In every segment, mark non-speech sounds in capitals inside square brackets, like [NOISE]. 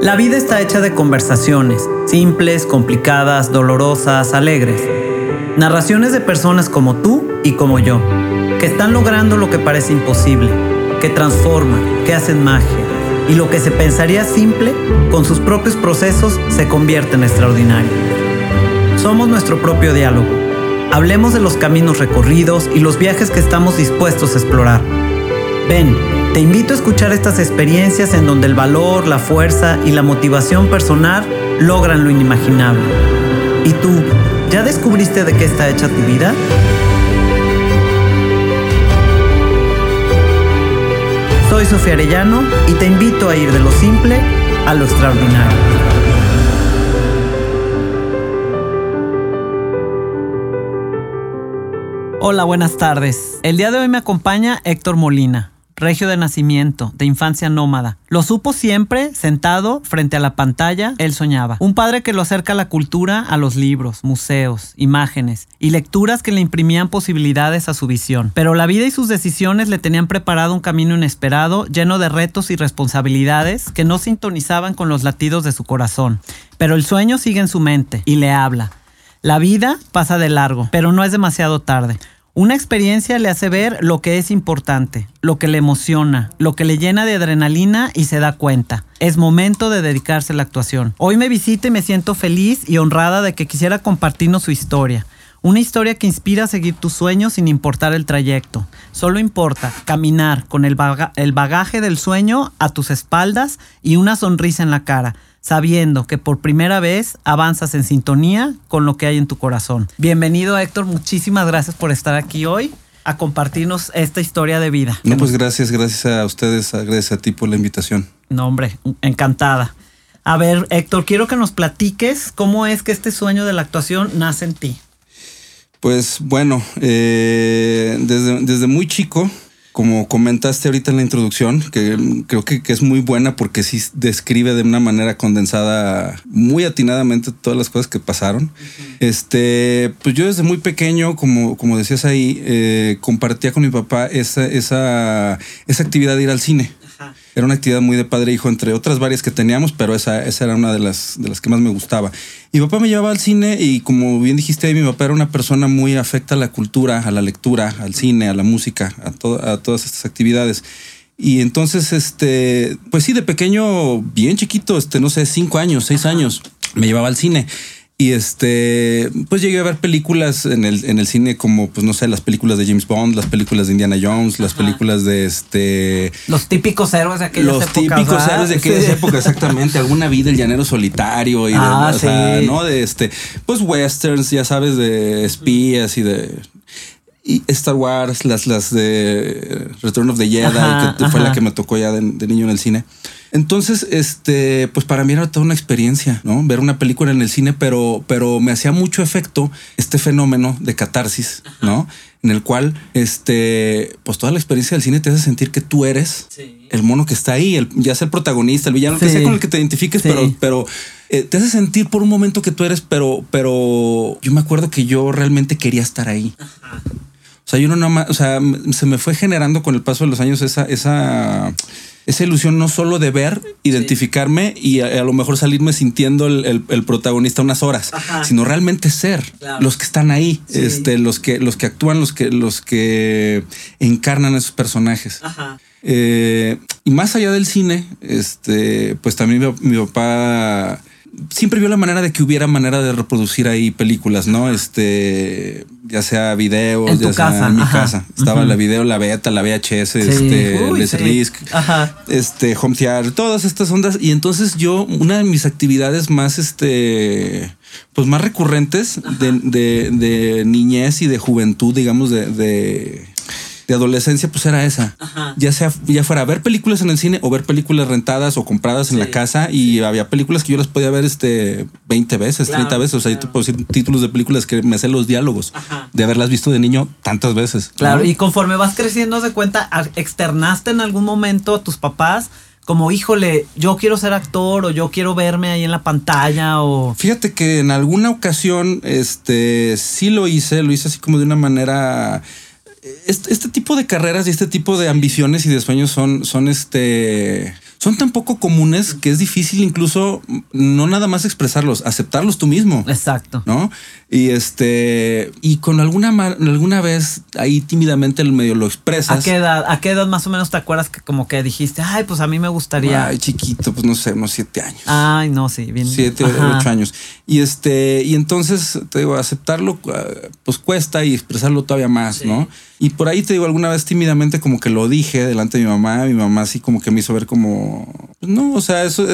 La vida está hecha de conversaciones, simples, complicadas, dolorosas, alegres. Narraciones de personas como tú y como yo, que están logrando lo que parece imposible, que transforman, que hacen magia, y lo que se pensaría simple, con sus propios procesos, se convierte en extraordinario. Somos nuestro propio diálogo. Hablemos de los caminos recorridos y los viajes que estamos dispuestos a explorar. Ven, te invito a escuchar estas experiencias en donde el valor, la fuerza y la motivación personal logran lo inimaginable. ¿Y tú, ya descubriste de qué está hecha tu vida? Soy Sofía Arellano y te invito a ir de lo simple a lo extraordinario. Hola, buenas tardes. El día de hoy me acompaña Héctor Molina regio de nacimiento, de infancia nómada. Lo supo siempre, sentado frente a la pantalla, él soñaba. Un padre que lo acerca a la cultura, a los libros, museos, imágenes y lecturas que le imprimían posibilidades a su visión. Pero la vida y sus decisiones le tenían preparado un camino inesperado, lleno de retos y responsabilidades que no sintonizaban con los latidos de su corazón. Pero el sueño sigue en su mente y le habla. La vida pasa de largo, pero no es demasiado tarde. Una experiencia le hace ver lo que es importante, lo que le emociona, lo que le llena de adrenalina y se da cuenta. Es momento de dedicarse a la actuación. Hoy me visita y me siento feliz y honrada de que quisiera compartirnos su historia. Una historia que inspira a seguir tus sueños sin importar el trayecto. Solo importa caminar con el, el bagaje del sueño a tus espaldas y una sonrisa en la cara sabiendo que por primera vez avanzas en sintonía con lo que hay en tu corazón. Bienvenido Héctor, muchísimas gracias por estar aquí hoy a compartirnos esta historia de vida. No, pues gracias, gracias a ustedes, gracias a ti por la invitación. No, hombre, encantada. A ver, Héctor, quiero que nos platiques cómo es que este sueño de la actuación nace en ti. Pues bueno, eh, desde, desde muy chico como comentaste ahorita en la introducción, que creo que, es muy buena porque sí describe de una manera condensada muy atinadamente todas las cosas que pasaron. Este, pues yo desde muy pequeño, como, como decías ahí, eh, compartía con mi papá esa, esa, esa actividad de ir al cine. Era una actividad muy de padre e hijo, entre otras varias que teníamos, pero esa, esa era una de las, de las que más me gustaba. Mi papá me llevaba al cine y como bien dijiste mi papá era una persona muy afecta a la cultura, a la lectura, al cine, a la música, a, a todas estas actividades. Y entonces, este, pues sí, de pequeño, bien chiquito, este, no sé, cinco años, seis años, me llevaba al cine. Y este, pues llegué a ver películas en el, en el cine como, pues no sé, las películas de James Bond, las películas de Indiana Jones, las películas de este... Los típicos héroes de aquellas los épocas. Los típicos héroes de aquellas épocas, exactamente. Alguna vida, el llanero solitario y ah, de, ¿no? De este, pues westerns, ya sabes, de espías y de... Y Star Wars, las, las de Return of the Jedi, que fue la que me tocó ya de niño en el cine. Entonces, este, pues para mí era toda una experiencia, ¿no? Ver una película en el cine, pero, pero me hacía mucho efecto este fenómeno de catarsis, ¿no? En el cual, este, pues toda la experiencia del cine te hace sentir que tú eres el mono que está ahí, el, ya sea el protagonista, el villano, que sea con el que te identifiques, pero, pero eh, te hace sentir por un momento que tú eres, pero, pero yo me acuerdo que yo realmente quería estar ahí. O sea, yo no más, o sea, se me fue generando con el paso de los años esa, esa esa ilusión no solo de ver, identificarme y a, lo mejor salirme sintiendo el, protagonista unas horas, sino realmente ser los que están ahí, este, los que, los que actúan, los que, los que encarnan a esos personajes. Eh, y más allá del cine, este, pues también mi papá siempre vio la manera de que hubiera manera de reproducir ahí películas, ¿no? Este, ya sea videos, ya sea en mi casa. Estaba la video, la beta, la VHS, este, Les Risk, este, Home Theater, todas estas ondas. Y entonces yo, una de mis actividades más, este, pues más recurrentes de, de, niñez y de juventud, digamos, de de adolescencia, pues era esa. Ya sea, ya fuera ver películas en el cine o ver películas rentadas o compradas en la casa. Y había películas que yo las podía ver este 20 veces, 30 veces. O sea, yo te puedo decir títulos de películas que me hacen los diálogos de haberlas visto de niño tantas veces. Claro, y conforme vas creciendo, de cuenta, externaste en algún momento a tus papás como, híjole, yo quiero ser actor o yo quiero verme ahí en la pantalla o... Fíjate que en alguna ocasión, este, sí lo hice, lo hice así como de una manera este, tipo de carreras y este tipo de ambiciones y de sueños son, son este son tan poco comunes que es difícil incluso no nada más expresarlos, aceptarlos tú mismo. Exacto. ¿No? Y este, y con alguna, alguna vez ahí tímidamente el medio lo expresas. ¿A qué edad, a qué edad más o menos te acuerdas que como que dijiste, ay, pues a mí me gustaría. Ay, chiquito, pues no sé, unos siete años. Ay, no, sí, bien. Siete, ocho años. Y este, y entonces te digo, aceptarlo, ah, pues cuesta y expresarlo todavía más, ¿no? Y por ahí te digo, alguna vez tímidamente como que lo dije delante de mi mamá, mi mamá así como que me hizo ver como, pues no, o sea, eso,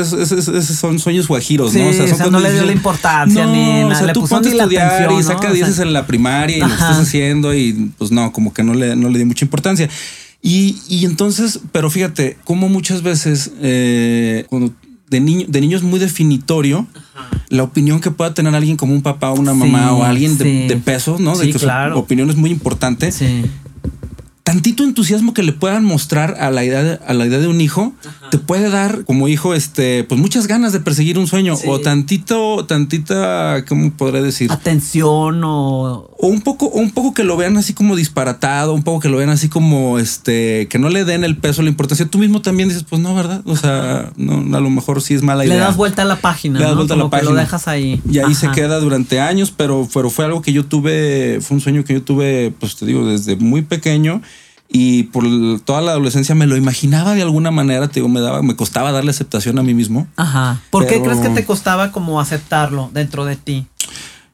son sueños guajiros, ¿no? O sea, no le dio la importancia ni nada. O sea, tú ponte a estudiar y saca dieces en la primaria y lo estás haciendo y pues no, como que no le, no le di mucha importancia. Y, y entonces, pero fíjate, como muchas veces eh, cuando de, niño, de niños muy definitorio la opinión que pueda tener alguien como un papá o una mamá o alguien de, peso, ¿no? de que su opinión es muy importante. Tantito entusiasmo que le puedan mostrar a la idea a la idea de un hijo te puede dar como hijo este pues muchas ganas de perseguir un sueño o tantito tantita cómo podré decir atención o o un poco un poco que lo vean así como disparatado un poco que lo vean así como este que no le den el peso la importancia. Tú mismo también dices pues no verdad o sea no a lo mejor sí es mala idea. le das vuelta a la página le das vuelta a la página lo dejas ahí. Y ahí se queda durante años pero, pero fue algo que yo tuve fue un sueño que yo tuve pues te digo desde muy pequeño y por toda la adolescencia me lo imaginaba de alguna manera, te digo, me daba, me costaba darle aceptación a mí mismo. Ajá. ¿Por qué crees que te costaba como aceptarlo dentro de ti?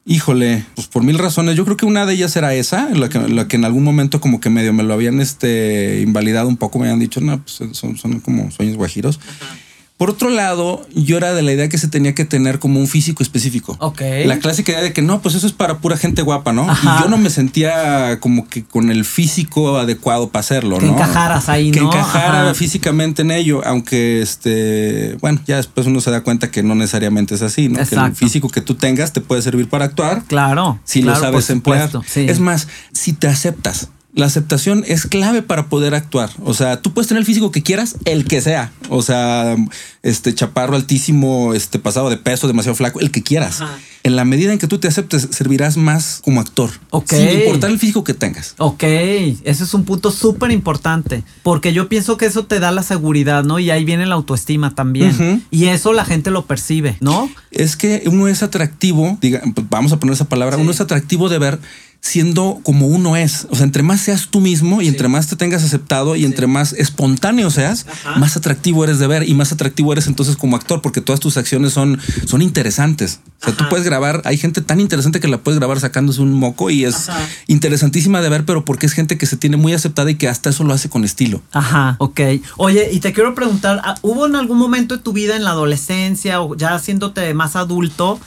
Híjole, pues por mil razones. Yo creo que una de ellas era esa, la que, la que en algún momento como que medio me lo habían este, invalidado un poco, me habían dicho, no, pues son, son como sueños guajiros. Ajá. Por otro lado, yo era de la idea que se tenía que tener como un físico específico. Ok. La clásica idea de que no, pues eso es para pura gente guapa, ¿no? Y yo no me sentía como que con el físico adecuado para hacerlo, que ¿no? encajaras ahí, ¿no? Que encajara físicamente en ello, aunque este, bueno, ya después uno se da cuenta que no necesariamente es así, ¿no? Que el físico que tú tengas te puede servir para actuar. Claro. Si lo sabes emplear. Es más, si te aceptas la aceptación es clave para poder actuar. O sea, tú puedes tener el físico que quieras, el que sea. O sea, este chaparro altísimo, este pasado de peso, demasiado flaco, el que quieras. En la medida en que tú te aceptes, servirás más como actor. Ok. Sin importar el físico que tengas. Ok. Ese es un punto súper importante. Porque yo pienso que eso te da la seguridad, ¿no? Y ahí viene la autoestima también. Y eso la gente lo percibe, ¿no? Es que uno es atractivo, diga, pues, vamos a poner esa palabra, uno es atractivo de ver siendo como uno es. O sea, entre más seas tú mismo y entre más te tengas aceptado y entre más espontáneo seas, más atractivo eres de ver y más atractivo eres entonces como actor porque todas tus acciones son, son interesantes. O sea, tú puedes grabar, hay gente tan interesante que la puedes grabar sacándose un moco y es interesantísima de ver, pero porque es gente que se tiene muy aceptada y que hasta eso lo hace con estilo. Ajá, ok. Oye, y te quiero preguntar, ¿hubo en algún momento de tu vida en la adolescencia o ya haciéndote más adulto?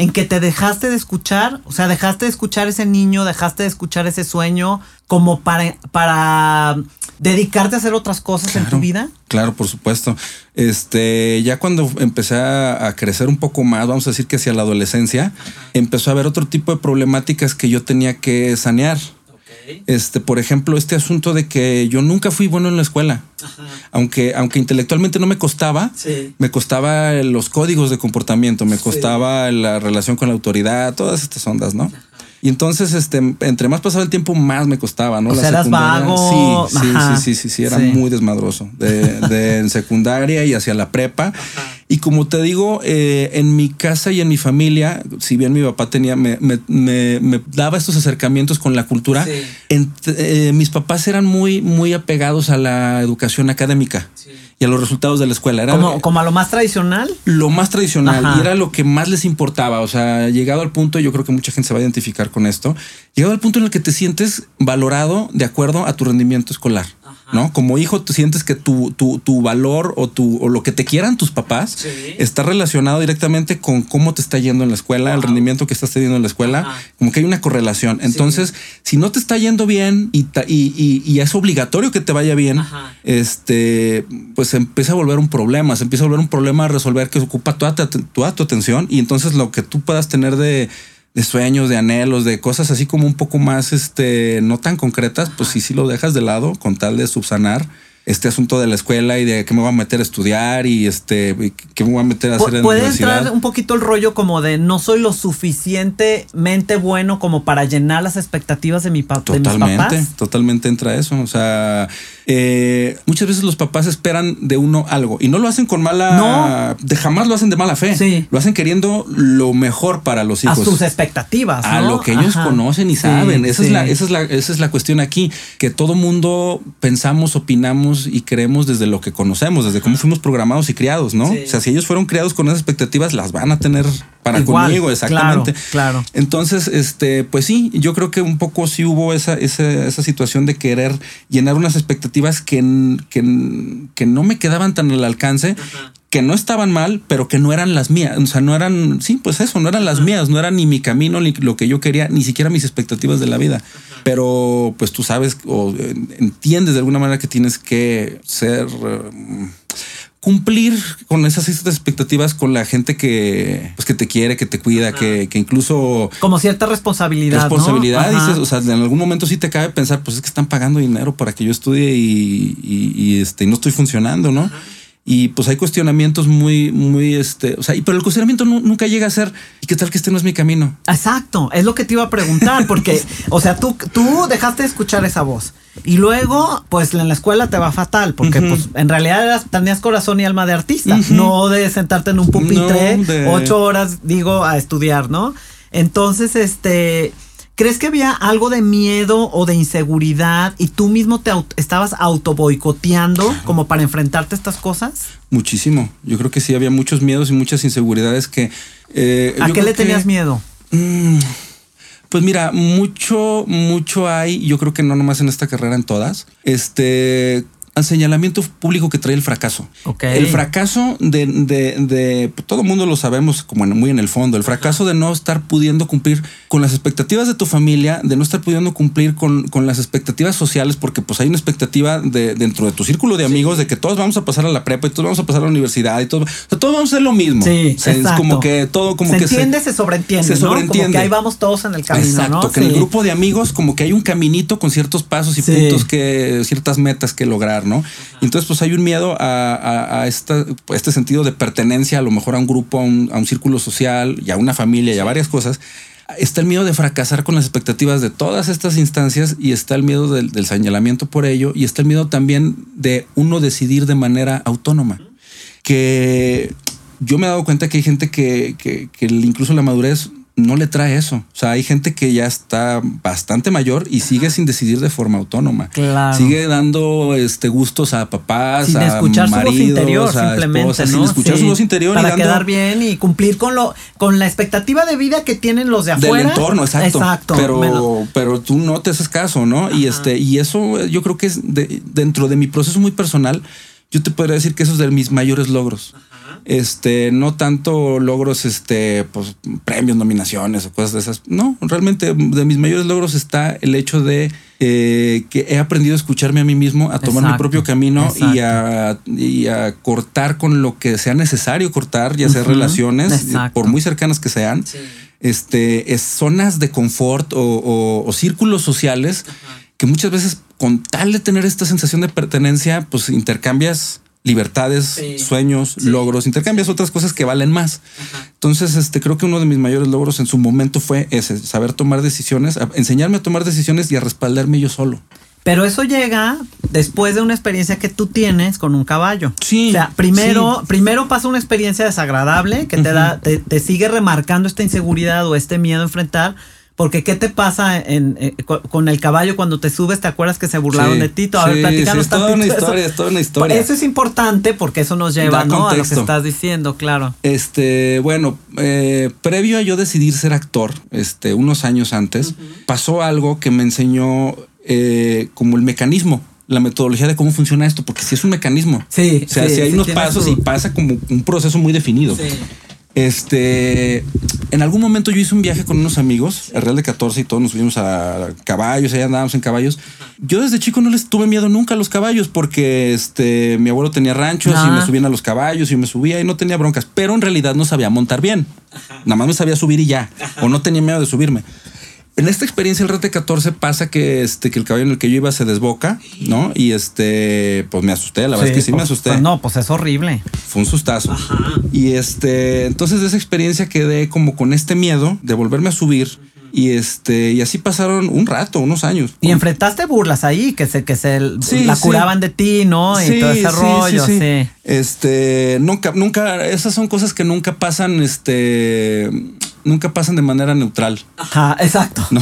En que te dejaste de escuchar, o sea, dejaste de escuchar ese niño, dejaste de escuchar ese sueño como para, para dedicarte a hacer otras cosas en tu vida? Claro, por supuesto. Este, ya cuando empecé a, crecer un poco más, vamos a decir que hacia la adolescencia, empezó a haber otro tipo de problemáticas que yo tenía que sanear. Este, por ejemplo, este asunto de que yo nunca fui bueno en la escuela. Aunque, aunque intelectualmente no me costaba, me costaba los códigos de comportamiento, me costaba la relación con la autoridad, todas estas ondas, ¿no? Y entonces, este, entre más pasaba el tiempo, más me costaba, ¿no? O la vago. Sí, sí, sí, sí, sí, era muy desmadroso. De, de en secundaria y hacia la prepa. Y como te digo, eh, en mi casa y en mi familia, si bien mi papá tenía, me, me, me, daba estos acercamientos con la cultura, eh, mis papás eran muy, muy apegados a la educación académica. y a los resultados de la escuela. Era como, como a lo más tradicional. Lo más tradicional y era lo que más les importaba. O sea, llegado al punto, yo creo que mucha gente se va a identificar con esto, llegado al punto en el que te sientes valorado de acuerdo a tu rendimiento escolar. ¿No? Como hijo, tú sientes que tu, tu, valor o, tu, o lo que te quieran tus papás está relacionado directamente con cómo te está yendo en la escuela, el rendimiento que estás teniendo en la escuela, como que hay una correlación. Entonces, si no te está yendo bien y, y, y, es obligatorio que te vaya bien, este, pues se empieza a volver un problema, se empieza a volver un problema a resolver que ocupa toda, toda tu atención y entonces lo que tú puedas tener de de sueños, de anhelos, de cosas así como un poco más, este, no tan concretas, pues sí, sí lo dejas de lado con tal de subsanar este asunto de la escuela y de qué me voy a meter a estudiar y este qué me voy a meter a hacer en la Puede entrar un poquito el rollo como de no soy lo suficientemente bueno como para llenar las expectativas de mi papá. Totalmente, totalmente entra eso. O sea, eh, muchas veces los papás esperan de uno algo y no lo hacen con mala. No. De jamás lo hacen de mala fe. Sí. Lo hacen queriendo lo mejor para los hijos. A sus expectativas. A lo que ellos conocen y saben. Esa, es la, esa, es la, esa es la cuestión aquí. Que todo mundo pensamos, opinamos y creemos desde lo que conocemos, desde cómo fuimos programados y criados, ¿no? O sea, si ellos fueron criados con esas expectativas, las van a tener para conmigo, exactamente. Claro, Entonces, este, pues sí, yo creo que un poco sí hubo esa, esa, situación de querer llenar unas expectativas que, que, que no me quedaban tan al alcance que no estaban mal, pero que no eran las mías. O sea, no eran, sí, pues eso, no eran las mías, no era ni mi camino, ni lo que yo quería, ni siquiera mis expectativas de la vida. Pero pues tú sabes o entiendes de alguna manera que tienes que ser... Eh, cumplir con esas expectativas con la gente que, pues, que te quiere, que te cuida, que, que, incluso... Como cierta responsabilidad. Responsabilidad, dices, o sea, en algún momento sí te cabe pensar, pues es que están pagando dinero para que yo estudie y, y, este, no estoy funcionando, ¿no? Y pues hay cuestionamientos muy, muy, este, o sea, pero el cuestionamiento nunca llega a ser, ¿y qué tal que este no es mi camino? Exacto, es lo que te iba a preguntar, porque, o sea, tú, tú dejaste de escuchar esa voz. Y luego, pues en la escuela te va fatal, porque pues en realidad eras, tenías corazón y alma de artista, no de sentarte en un pupitre ocho horas, digo, a estudiar, ¿no? Entonces, este ¿Crees que había algo de miedo o de inseguridad y tú mismo te estabas auto boicoteando como para enfrentarte a estas cosas? Muchísimo. Yo creo que sí había muchos miedos y muchas inseguridades que. Eh, ¿A qué le tenías miedo? Mm, pues mira, mucho, mucho hay. Yo creo que no nomás en esta carrera, en todas. Este al señalamiento público que trae el fracaso. El fracaso de, de, de todo el mundo lo sabemos como muy en el fondo, el fracaso de no estar pudiendo cumplir con las expectativas de tu familia, de no estar pudiendo cumplir con, con las expectativas sociales, porque pues hay una expectativa de, dentro de tu círculo de amigos de que todos vamos a pasar a la prepa y todos vamos a pasar a la universidad y todo, o sea, todos vamos a hacer lo mismo. Sí, es como que todo como se que entiende, se, sobreentiende, se sobreentiende. Como que ahí vamos todos en el camino, Exacto, que en el grupo de amigos como que hay un caminito con ciertos pasos y puntos que ciertas metas que lograr, ¿no? entonces, pues hay un miedo a, este sentido de pertenencia, a lo mejor a un grupo, a un, círculo social y a una familia y a varias cosas. Está el miedo de fracasar con las expectativas de todas estas instancias y está el miedo del, señalamiento por ello y está el miedo también de uno decidir de manera autónoma. Que yo me he dado cuenta que hay gente que, que incluso la madurez no le trae eso. O sea, hay gente que ya está bastante mayor y sigue sin decidir de forma autónoma. Claro. Sigue dando este gustos a papás, sin escuchar su voz interior, simplemente, sin escuchar su voz interior para quedar bien y cumplir con lo con la expectativa de vida que tienen los de afuera. Del entorno, exacto. Exacto. Pero, pero tú no te haces caso, ¿no? Y este y eso yo creo que es dentro de mi proceso muy personal. Yo te podría decir que eso es de mis mayores logros. Este, no tanto logros, este, pues premios, nominaciones o cosas de esas. No, realmente de mis mayores logros está el hecho de eh, que he aprendido a escucharme a mí mismo, a tomar mi propio camino y a, y a, cortar con lo que sea necesario cortar, ya sea relaciones, por muy cercanas que sean. Este, es zonas de confort o, círculos sociales que muchas veces con tal de tener esta sensación de pertenencia, pues intercambias libertades, sueños, logros, intercambias otras cosas que valen más. Entonces, este creo que uno de mis mayores logros en su momento fue ese, saber tomar decisiones, enseñarme a tomar decisiones y a respaldarme yo solo. Pero eso llega después de una experiencia que tú tienes con un caballo. Sí. O sea, primero, primero pasa una experiencia desagradable que te da, te, te, sigue remarcando esta inseguridad o este miedo a enfrentar porque ¿qué te pasa en, eh, con el caballo cuando te subes? ¿Te acuerdas que se burlaron de ti? A ver, sí, es toda una historia, es toda una historia. Eso es importante porque eso nos lleva ¿no? a lo que estás diciendo, claro. Este, bueno, eh, previo a yo decidir ser actor, este, unos años antes, pasó algo que me enseñó eh, como el mecanismo la metodología de cómo funciona esto, porque si es un mecanismo. Sí. O sea, si hay unos pasos y pasa como un proceso muy definido. Sí. Este, en algún momento yo hice un viaje con unos amigos, el Real de 14 y todos nos subimos a caballos, ahí andábamos en caballos. Yo desde chico no les tuve miedo nunca a los caballos porque este, mi abuelo tenía ranchos y me subían a los caballos y me subía y no tenía broncas, pero en realidad no sabía montar bien. Nada más me sabía subir y ya, o no tenía miedo de subirme. En esta experiencia, el RT14 pasa que, este, que el caballo en el que yo iba se desboca, ¿no? Y este, pues me asusté, la verdad es que sí me pues, asusté. Pues no, pues es horrible. Fue un sustazo. Y este, entonces de esa experiencia quedé como con este miedo de volverme a subir y este, y así pasaron un rato, unos años. Y enfrentaste burlas ahí, que se, que se la curaban de ti, ¿no? Y todo ese rollo, sí, Este, nunca, nunca, esas son cosas que nunca pasan, este, nunca pasan de manera neutral. Ajá, exacto. ¿No?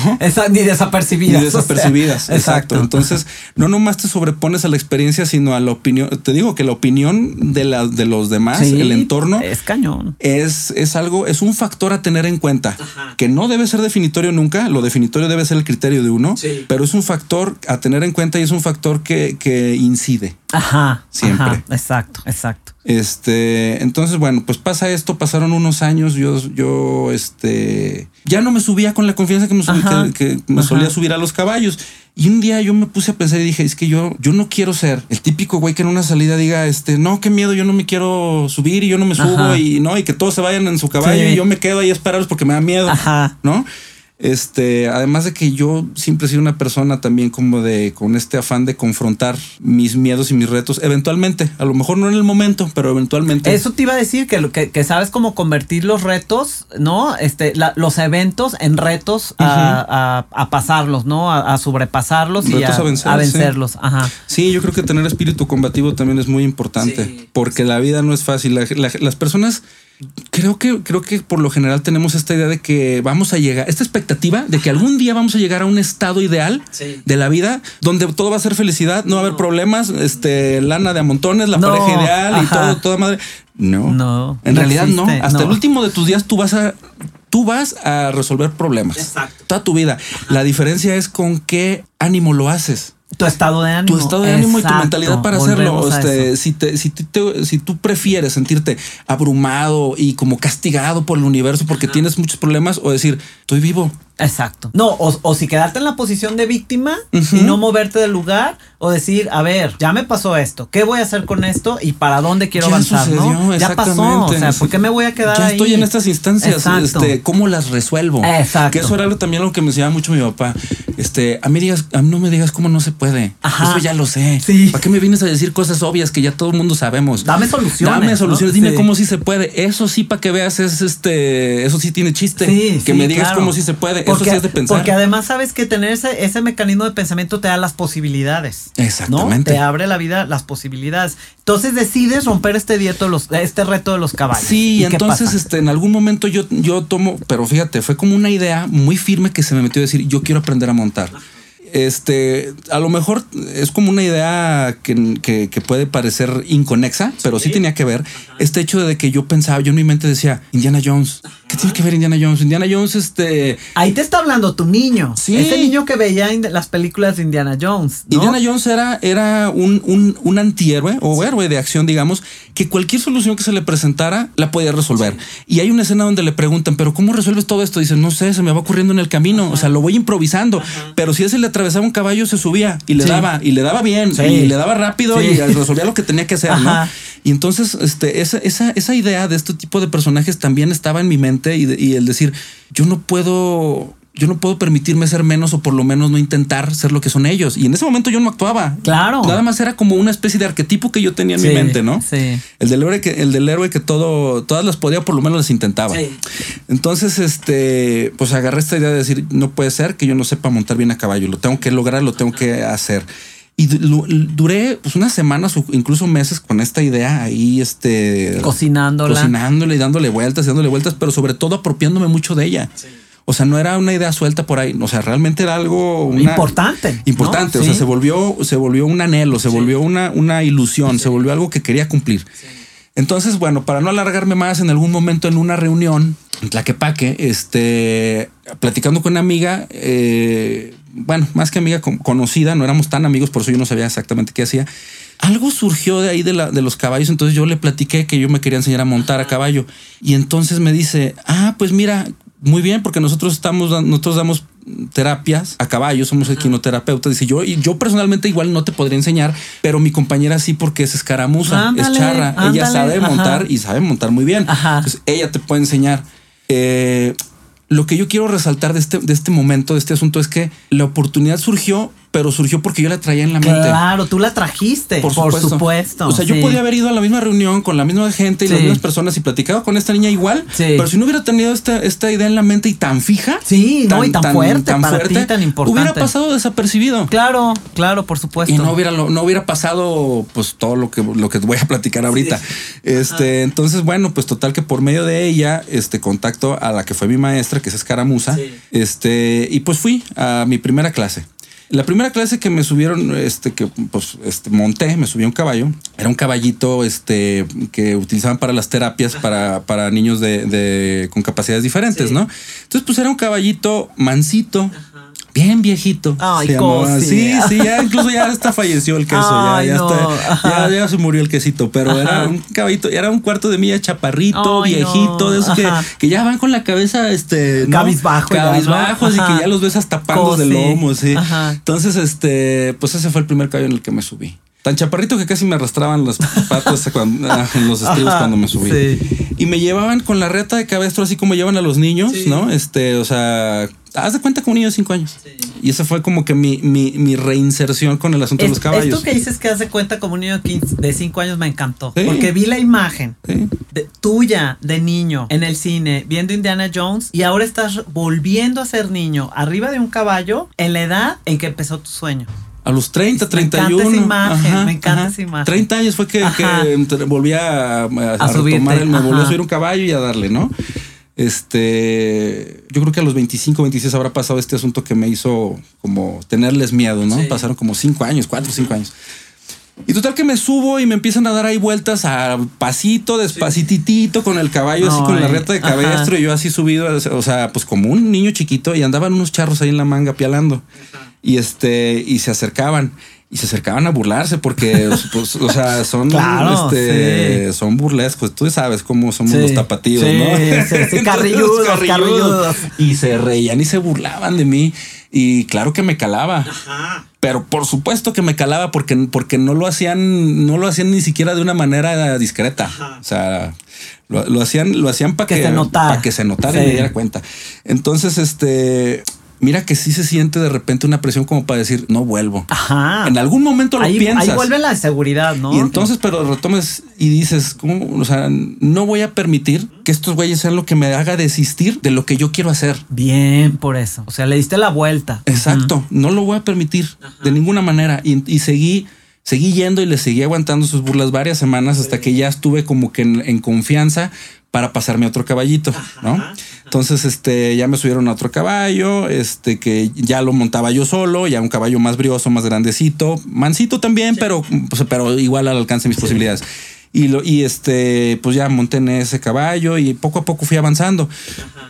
ni desapercibidas. Ni desapercibidas, [LAUGHS] exacto. Entonces, no nomás te sobrepones a la experiencia, sino a la opinión. Te digo que la opinión de, la, de los demás, el entorno. Es cañón. Es, es algo, es un factor a tener en cuenta. Que no debe ser definitorio nunca. Lo definitorio debe ser el criterio de uno. Pero es un factor a tener en cuenta y es un factor que, que incide. Ajá. Siempre. exacto, exacto. Este, entonces, bueno, pues pasa esto, pasaron unos años, yo, yo, este, ya no me subía con la confianza que me, que, me solía subir a los caballos. Y un día yo me puse a pensar y dije, es que yo, yo no quiero ser el típico güey que en una salida diga, este, no, qué miedo, yo no me quiero subir y yo no me subo y no, y que todos se vayan en su caballo y yo me quedo ahí a esperarlos porque me da miedo, Ajá. ¿no? Este, además de que yo siempre he sido una persona también como de con este afán de confrontar mis miedos y mis retos, eventualmente, a lo mejor no en el momento, pero eventualmente. Eso te iba a decir que, que, que sabes cómo convertir los retos, ¿no? Este, los eventos en retos a, pasarlos, ¿no? A, sobrepasarlos y a, vencerlos. Sí. Ajá. Sí, yo creo que tener espíritu combativo también es muy importante, porque la vida no es fácil. las personas creo que, creo que por lo general tenemos esta idea de que vamos a llegar, esta expectativa de que algún día vamos a llegar a un estado ideal de la vida donde todo va a ser felicidad, no va a haber problemas, este, lana de amontones, la pareja ideal y todo, toda madre. No, no. En realidad no. Hasta el último de tus días tú vas a tú vas a resolver problemas. Exacto. Toda tu vida. La diferencia es con qué ánimo lo haces. Tu estado de ánimo. Tu estado de ánimo y tu mentalidad para hacerlo. Este, si, te, si, si, tú prefieres sentirte abrumado y como castigado por el universo porque tienes muchos problemas o decir, estoy vivo, Exacto. No, o, si quedarte en la posición de víctima y no moverte del lugar o decir, a ver, ya me pasó esto, ¿qué voy a hacer con esto y para dónde quiero avanzar? ¿no? Ya pasó, o sea, ¿por qué me voy a quedar ya estoy en estas instancias, este, ¿cómo las resuelvo? Exacto. Que eso era también lo que me enseñaba mucho mi papá. Este, a mí digas, a mí no me digas cómo no se puede. Eso ya lo sé. Sí. ¿Para qué me vienes a decir cosas obvias que ya todo el mundo sabemos? Dame soluciones. Dame soluciones, dime cómo sí se puede. Eso sí para que veas es este, eso sí tiene chiste. Sí, que me digas cómo sí se puede porque, de pensar. Porque además sabes que tener ese, ese mecanismo de pensamiento te da las posibilidades. Exactamente. Te abre la vida las posibilidades. Entonces decides romper este dieto, los, este reto de los caballos. Sí, entonces este, en algún momento yo, yo tomo, pero fíjate, fue como una idea muy firme que se me metió a decir, yo quiero aprender a montar este, a lo mejor es como una idea que, puede parecer inconexa, pero sí, tenía que ver. Este hecho de que yo pensaba, yo en mi mente decía, Indiana Jones, ¿qué tiene que ver Indiana Jones? Indiana Jones, este... Ahí te está hablando tu niño. Sí. Ese niño que veía las películas de Indiana Jones. Indiana Jones era, era un, un, antihéroe o héroe de acción, digamos, que cualquier solución que se le presentara la podía resolver. Y hay una escena donde le preguntan, pero ¿cómo resuelves todo esto? Dice, no sé, se me va ocurriendo en el camino. O sea, lo voy improvisando. Pero si ese le atravesaba un caballo, se subía y le daba, y le daba bien, y le daba rápido y resolvía lo que tenía que hacer, ¿no? Y entonces, este, esa, esa, esa, idea de este tipo de personajes también estaba en mi mente y, y el decir, yo no puedo yo no puedo permitirme ser menos o por lo menos no intentar ser lo que son ellos. Y en ese momento yo no actuaba. Claro. Nada más era como una especie de arquetipo que yo tenía en mi mente, ¿no? Sí. El del héroe que, el del héroe que todo, todas las podía, por lo menos las intentaba. Sí. Entonces, este, pues agarré esta idea de decir, no puede ser que yo no sepa montar bien a caballo. Lo tengo que lograr, lo tengo que hacer. Y duré pues unas semanas o incluso meses con esta idea ahí, este... Cocinándola. Cocinándola y dándole vueltas y dándole vueltas, pero sobre todo apropiándome mucho de ella. Sí. O sea, no era una idea suelta por ahí. O sea, realmente era algo importante. Importante. O sea, se volvió, se volvió un anhelo, se volvió una, una ilusión, se volvió algo que quería cumplir. Entonces, bueno, para no alargarme más, en algún momento en una reunión en Tlaquepaque, este, platicando con una amiga, eh, bueno, más que amiga conocida, no éramos tan amigos, por eso yo no sabía exactamente qué hacía. Algo surgió de ahí de, la, de los caballos, entonces yo le platiqué que yo me quería enseñar a montar a caballo. Y entonces me dice, ah, pues mira, muy bien, porque nosotros estamos, nosotros damos terapias a caballo, somos equinoterapeutas. Dice yo, y yo personalmente igual no te podría enseñar, pero mi compañera sí, porque es escaramuza, es charra. ella sabe montar y sabe montar muy bien. Entonces ella te puede enseñar. Eh, lo que yo quiero resaltar de este, de este momento, de este asunto, es que la oportunidad surgió pero surgió porque yo la traía en la mente. Claro, tú la trajiste. Por, supuesto. O sea, yo podía haber ido a la misma reunión con la misma gente y las mismas personas y platicado con esta niña igual. Pero si no hubiera tenido esta, esta idea en la mente y tan fija. Sí, tan, no, y tan, fuerte, tan para fuerte, ti, tan importante. Hubiera pasado desapercibido. Claro, claro, por supuesto. Y no hubiera, no hubiera pasado pues todo lo que, lo que voy a platicar ahorita. Este, entonces, bueno, pues total que por medio de ella, este contacto a la que fue mi maestra, que es Escaramuza, este, y pues fui a mi primera clase. La primera clase que me subieron, este, que pues este, monté, me subí a un caballo. Era un caballito este, que utilizaban para las terapias para, para niños de, con capacidades diferentes, ¿no? Entonces, pues era un caballito mansito bien viejito. Ay, Sí, sí, ya incluso ya está falleció el queso, ya, ya, está, ya, se murió el quesito, pero era un caballito, era un cuarto de milla chaparrito, viejito, de esos que, que, ya van con la cabeza, este, ¿no? cabizbajo, cabizbajos y que ya los ves hasta tapando del lomo, sí. Entonces, este, pues ese fue el primer caballo en el que me subí. Tan chaparrito que casi me arrastraban las patas [LAUGHS] cuando, ah, en los estribos cuando me subí. Y me llevaban con la reta de cabestro, así como llevan a los niños, ¿no? Este, o sea, haz de cuenta como un niño de cinco años. Y esa fue como que mi, mi, reinserción con el asunto de los caballos. Esto que dices que haz de cuenta como un niño de cinco años me encantó. Porque vi la imagen de, tuya de niño en el cine viendo Indiana Jones y ahora estás volviendo a ser niño arriba de un caballo en la edad en que empezó tu sueño. A los 30, 31. Me encanta esa imagen, me encanta esa imagen. 30 años fue que, volví a, a, retomar, me volví a subir un caballo y a darle, ¿no? Este, yo creo que a los 25, 26 habrá pasado este asunto que me hizo como tenerles miedo, ¿no? Pasaron como 5 años, 4 o 5 años. Y total que me subo y me empiezan a dar ahí vueltas a pasito, despacititito, con el caballo así con la reta de cabestro y yo así subido, o sea, pues como un niño chiquito y andaban unos charros ahí en la manga pialando. Y este, y se acercaban y se acercaban a burlarse porque, pues, o sea, son, [LAUGHS] este, son burlescos. Tú sabes cómo somos los tapatíos, ¿no? Sí, [LAUGHS] carrilludos, carrilludos. Y se reían y se burlaban de mí. Y claro que me calaba. Ajá. Pero por supuesto que me calaba porque, porque no lo hacían, no lo hacían ni siquiera de una manera discreta. O sea, lo, hacían, lo hacían para que, se notara. Para que se notara y me diera cuenta. Entonces, este, mira que sí se siente de repente una presión como para decir, no vuelvo. Ajá. En algún momento lo piensas. Ahí vuelve la seguridad, ¿no? Y entonces, pero retomes y dices, ¿cómo? O sea, no voy a permitir que estos güeyes sean lo que me haga desistir de lo que yo quiero hacer. Bien, por eso. O sea, le diste la vuelta. Exacto. No lo voy a permitir de ninguna manera. Y, seguí seguí yendo y le seguí aguantando sus burlas varias semanas hasta que ya estuve como que en, confianza para pasarme otro caballito, ¿no? Entonces, este, ya me subieron a otro caballo, este, que ya lo montaba yo solo, ya un caballo más brioso, más grandecito, mansito también, pero, pues, pero igual al alcance de mis posibilidades. Y, lo, y este, pues ya monté en ese caballo y poco a poco fui avanzando.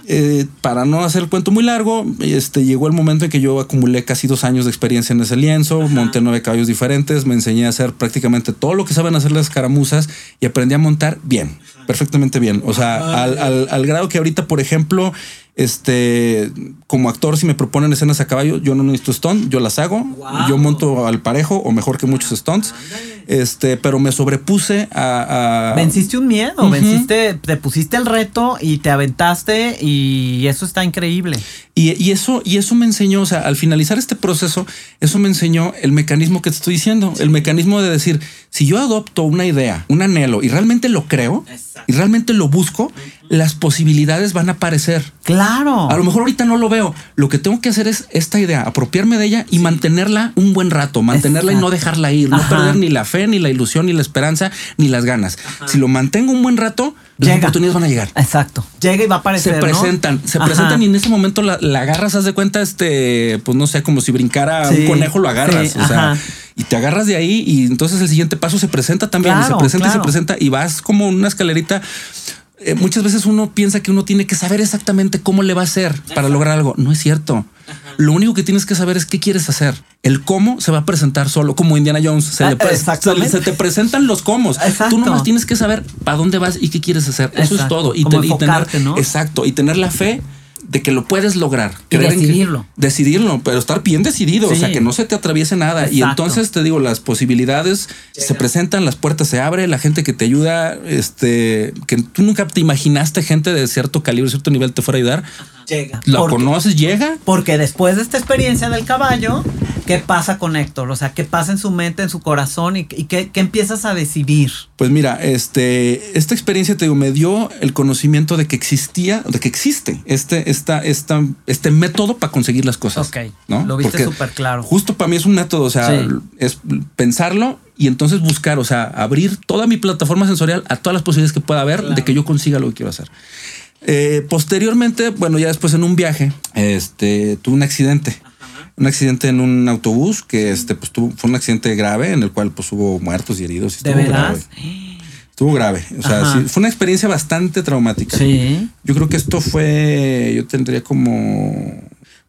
Eh, para no hacer el cuento muy largo, este, llegó el momento en que yo acumulé casi dos años de experiencia en ese lienzo, monté nueve caballos diferentes, me enseñé a hacer prácticamente todo lo que saben hacer las caramuzas y aprendí a montar bien perfectamente bien. O sea, al, al, grado que ahorita, por ejemplo, este, como actor, si me proponen escenas a caballo, yo no necesito stunt, yo las hago. Yo monto al parejo o mejor que muchos stunts. Este, pero me sobrepuse a. Venciste un miedo, venciste, te pusiste el reto y te aventaste y eso está increíble. Y, eso, y eso me enseñó, o sea, al finalizar este proceso, eso me enseñó el mecanismo que te estoy diciendo, el mecanismo de decir, si yo adopto una idea, un anhelo y realmente lo creo y realmente lo busco, las posibilidades van a aparecer. Claro. A lo mejor ahorita no lo veo. Lo que tengo que hacer es esta idea, apropiarme de ella y mantenerla un buen rato, mantenerla y no dejarla ir, no perder ni la fe, ni la ilusión, ni la esperanza, ni las ganas. Si lo mantengo un buen rato, las oportunidades van a llegar. Exacto. Llega y va a aparecer. Se presentan, se presentan y en ese momento la, agarras, haz de cuenta, este, pues no sé, como si brincara un conejo, lo agarras. o sea, y te agarras de ahí y entonces el siguiente paso se presenta también. y se presenta y se presenta y vas como una escalerita. Eh, muchas veces uno piensa que uno tiene que saber exactamente cómo le va a hacer para lograr algo. No es cierto. Lo único que tienes que saber es qué quieres hacer. El cómo se va a presentar solo, como Indiana Jones. Se, le ah, se te presentan los cómo. Tú nomás tienes que saber para dónde vas y qué quieres hacer. Eso es todo. Y, tener, exacto. Y tener la fe de que lo puedes lograr. Y decidirlo. decidirlo, pero estar bien decidido, o sea, que no se te atraviese nada. Y entonces te digo, las posibilidades se presentan, las puertas se abren, la gente que te ayuda, este, que tú nunca te imaginaste gente de cierto calibre, cierto nivel te fuera a ayudar, Llega. ¿Lo conoces? ¿Llega? Porque después de esta experiencia del caballo, ¿qué pasa con Héctor? O sea, ¿qué pasa en su mente, en su corazón y, qué, empiezas a decidir? Pues mira, este, esta experiencia, te digo, me dio el conocimiento de que existía, de que existe este, esta, esta, este método para conseguir las cosas. Ok. ¿no? Lo viste súper claro. Justo para mí es un método, o sea, es pensarlo y entonces buscar, o sea, abrir toda mi plataforma sensorial a todas las posibilidades que pueda haber de que yo consiga lo que quiero hacer. Eh, posteriormente, bueno, ya después en un viaje, este, tuve un accidente. Un accidente en un autobús que este, pues, tuvo, fue un accidente grave en el cual pues, hubo muertos y heridos. ¿De verdad? Estuvo grave. O sea, sí, fue una experiencia bastante traumática. Sí. Yo creo que esto fue, yo tendría como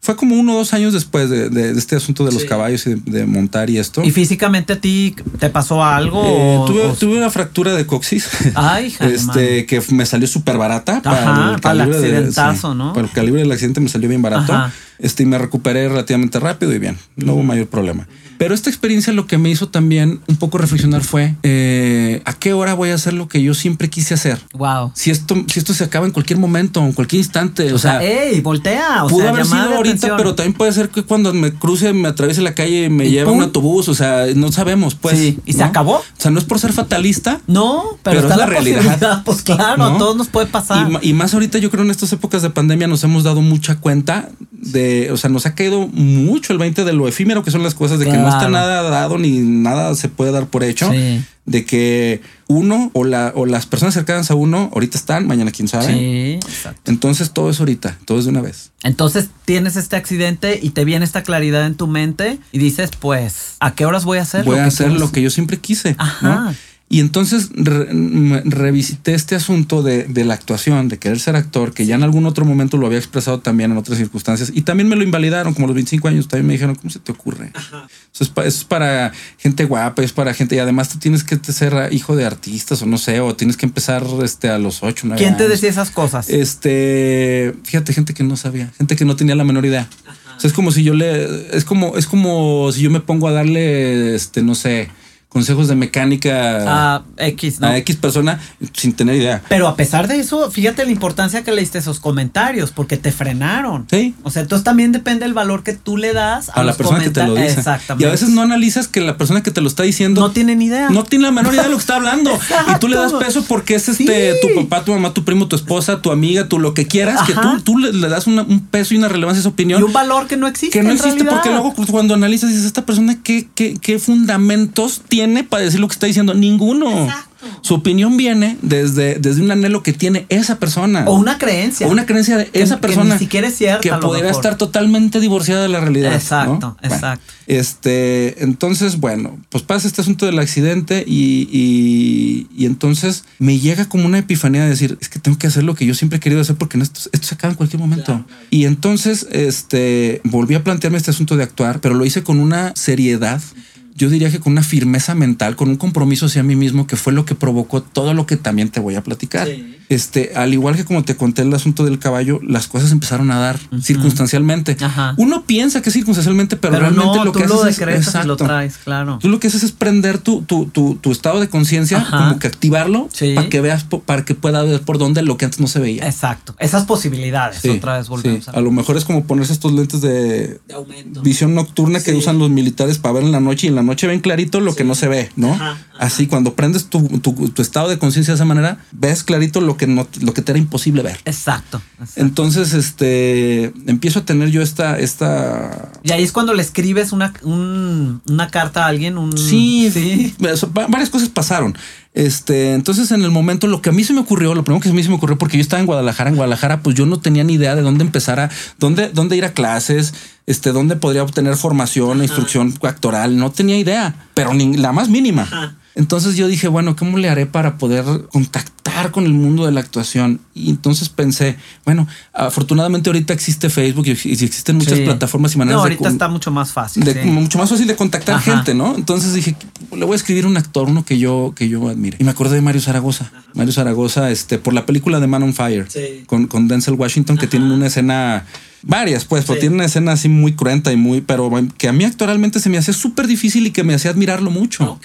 fue como uno o dos años después de, este asunto de los caballos y de, montar y esto. ¿Y físicamente a ti te pasó algo? Eh, tuve, una fractura de coxis. Ay, este, que me salió súper barata. para el, para el accidentazo, ¿no? Para el calibre del accidente me salió bien barato. Este, y me recuperé relativamente rápido y bien. No hubo mayor problema. Pero esta experiencia lo que me hizo también un poco reflexionar fue eh, a qué hora voy a hacer lo que yo siempre quise hacer. Wow. Si esto, si esto se acaba en cualquier momento, en cualquier instante. O, sea, ey, voltea. O pudo sea, haber sido ahorita, pero también puede ser que cuando me cruce, me atraviese la calle y me lleve un autobús. O sea, no sabemos, pues. Sí. ¿Y se acabó? O sea, no es por ser fatalista. No, pero, está la, realidad. Pues claro, a todos nos puede pasar. Y, y más ahorita, yo creo en estas épocas de pandemia nos hemos dado mucha cuenta de, o sea, nos ha caído mucho el 20 de lo efímero que son las cosas, de que no está nada dado ni nada se puede dar por hecho. De que uno o, la, o las personas cercanas a uno ahorita están, mañana quién sabe. Sí, exacto. Entonces todo es ahorita, todo es de una vez. Entonces tienes este accidente y te viene esta claridad en tu mente y dices, pues, ¿a qué horas voy a hacer? Voy a hacer lo que yo siempre quise. Ajá. Y entonces revisité este asunto de, la actuación, de querer ser actor, que ya en algún otro momento lo había expresado también en otras circunstancias. Y también me lo invalidaron, como a los 25 años, también me dijeron, ¿cómo se te ocurre? Eso, es para, gente guapa, es para gente, y además tú tienes que ser hijo de artistas o no sé, o tienes que empezar este, a los 8, 9 ¿Quién te decía esas cosas? Este, fíjate, gente que no sabía, gente que no tenía la menor idea. O sea, es como si yo le, es como, es como si yo me pongo a darle, este, no sé, consejos de mecánica a X, ¿no? A X persona sin tener idea. Pero a pesar de eso, fíjate la importancia que le diste esos comentarios, porque te frenaron. Sí. O sea, entonces también depende el valor que tú le das a, la persona que te lo dice. Exactamente. Y a veces no analizas que la persona que te lo está diciendo no tiene ni idea. No tiene la menor idea de lo que está hablando. y tú le das peso porque es este tu papá, tu mamá, tu primo, tu esposa, tu amiga, tú lo que quieras, que tú, tú le, das un peso y una relevancia a esa opinión. Y un valor que no existe. Que no existe porque luego cuando analizas dices, esta persona qué, qué, qué fundamentos tiene tiene para decir lo que está diciendo? Ninguno. Su opinión viene desde, desde un anhelo que tiene esa persona. O una creencia. O una creencia de esa persona. Que ni siquiera es cierta. Que podría estar totalmente divorciada de la realidad. Exacto, exacto. este, entonces, bueno, pues pasa este asunto del accidente y, y, entonces me llega como una epifanía de decir, es que tengo que hacer lo que yo siempre he querido hacer porque esto, esto se acaba en cualquier momento. Y entonces, este, volví a plantearme este asunto de actuar, pero lo hice con una seriedad yo diría que con una firmeza mental, con un compromiso hacia mí mismo, que fue lo que provocó todo lo que también te voy a platicar. Este, al igual que como te conté el asunto del caballo, las cosas empezaron a dar circunstancialmente. Uno piensa que circunstancialmente, pero, realmente lo que haces es, lo traes, claro. Tú lo que haces es prender tu, tu, tu, estado de conciencia, como que activarlo para que veas, para que pueda ver por dónde lo que antes no se veía. Exacto. Esas posibilidades otra vez volvemos a, a lo mejor es como ponerse estos lentes de, visión nocturna que usan los militares para ver en la noche y en la noche ven clarito lo que no se ve, ¿no? Así cuando prendes tu, estado de conciencia de esa manera, ves clarito lo que no, lo que te era imposible ver. Exacto, Entonces, este, empiezo a tener yo esta, esta. Y ahí es cuando le escribes una, una carta a alguien. Un... Sí, sí. Varias cosas pasaron. Este, entonces en el momento lo que a mí se me ocurrió, lo primero que a mí se me ocurrió, porque yo estaba en Guadalajara, en Guadalajara, pues yo no tenía ni idea de dónde empezar a, dónde, dónde ir a clases, este, dónde podría obtener formación, instrucción actoral, no tenía idea, pero ni la más mínima. Entonces yo dije, bueno, ¿cómo le haré para poder contactar con el mundo de la actuación? Y entonces pensé, bueno, afortunadamente ahorita existe Facebook y, existen muchas plataformas y maneras no, ahorita está mucho más fácil. Mucho más fácil de contactar gente, ¿no? Entonces dije, le voy a escribir un actor, uno que yo, que yo admire. Y me acordé de Mario Zaragoza. Mario Zaragoza, este, por la película de Man on Fire, con, con Denzel Washington, que tienen una escena Varias, pues, pero tiene una escena así muy cruenta y muy, pero que a mí actualmente se me hacía súper difícil y que me hacía admirarlo mucho.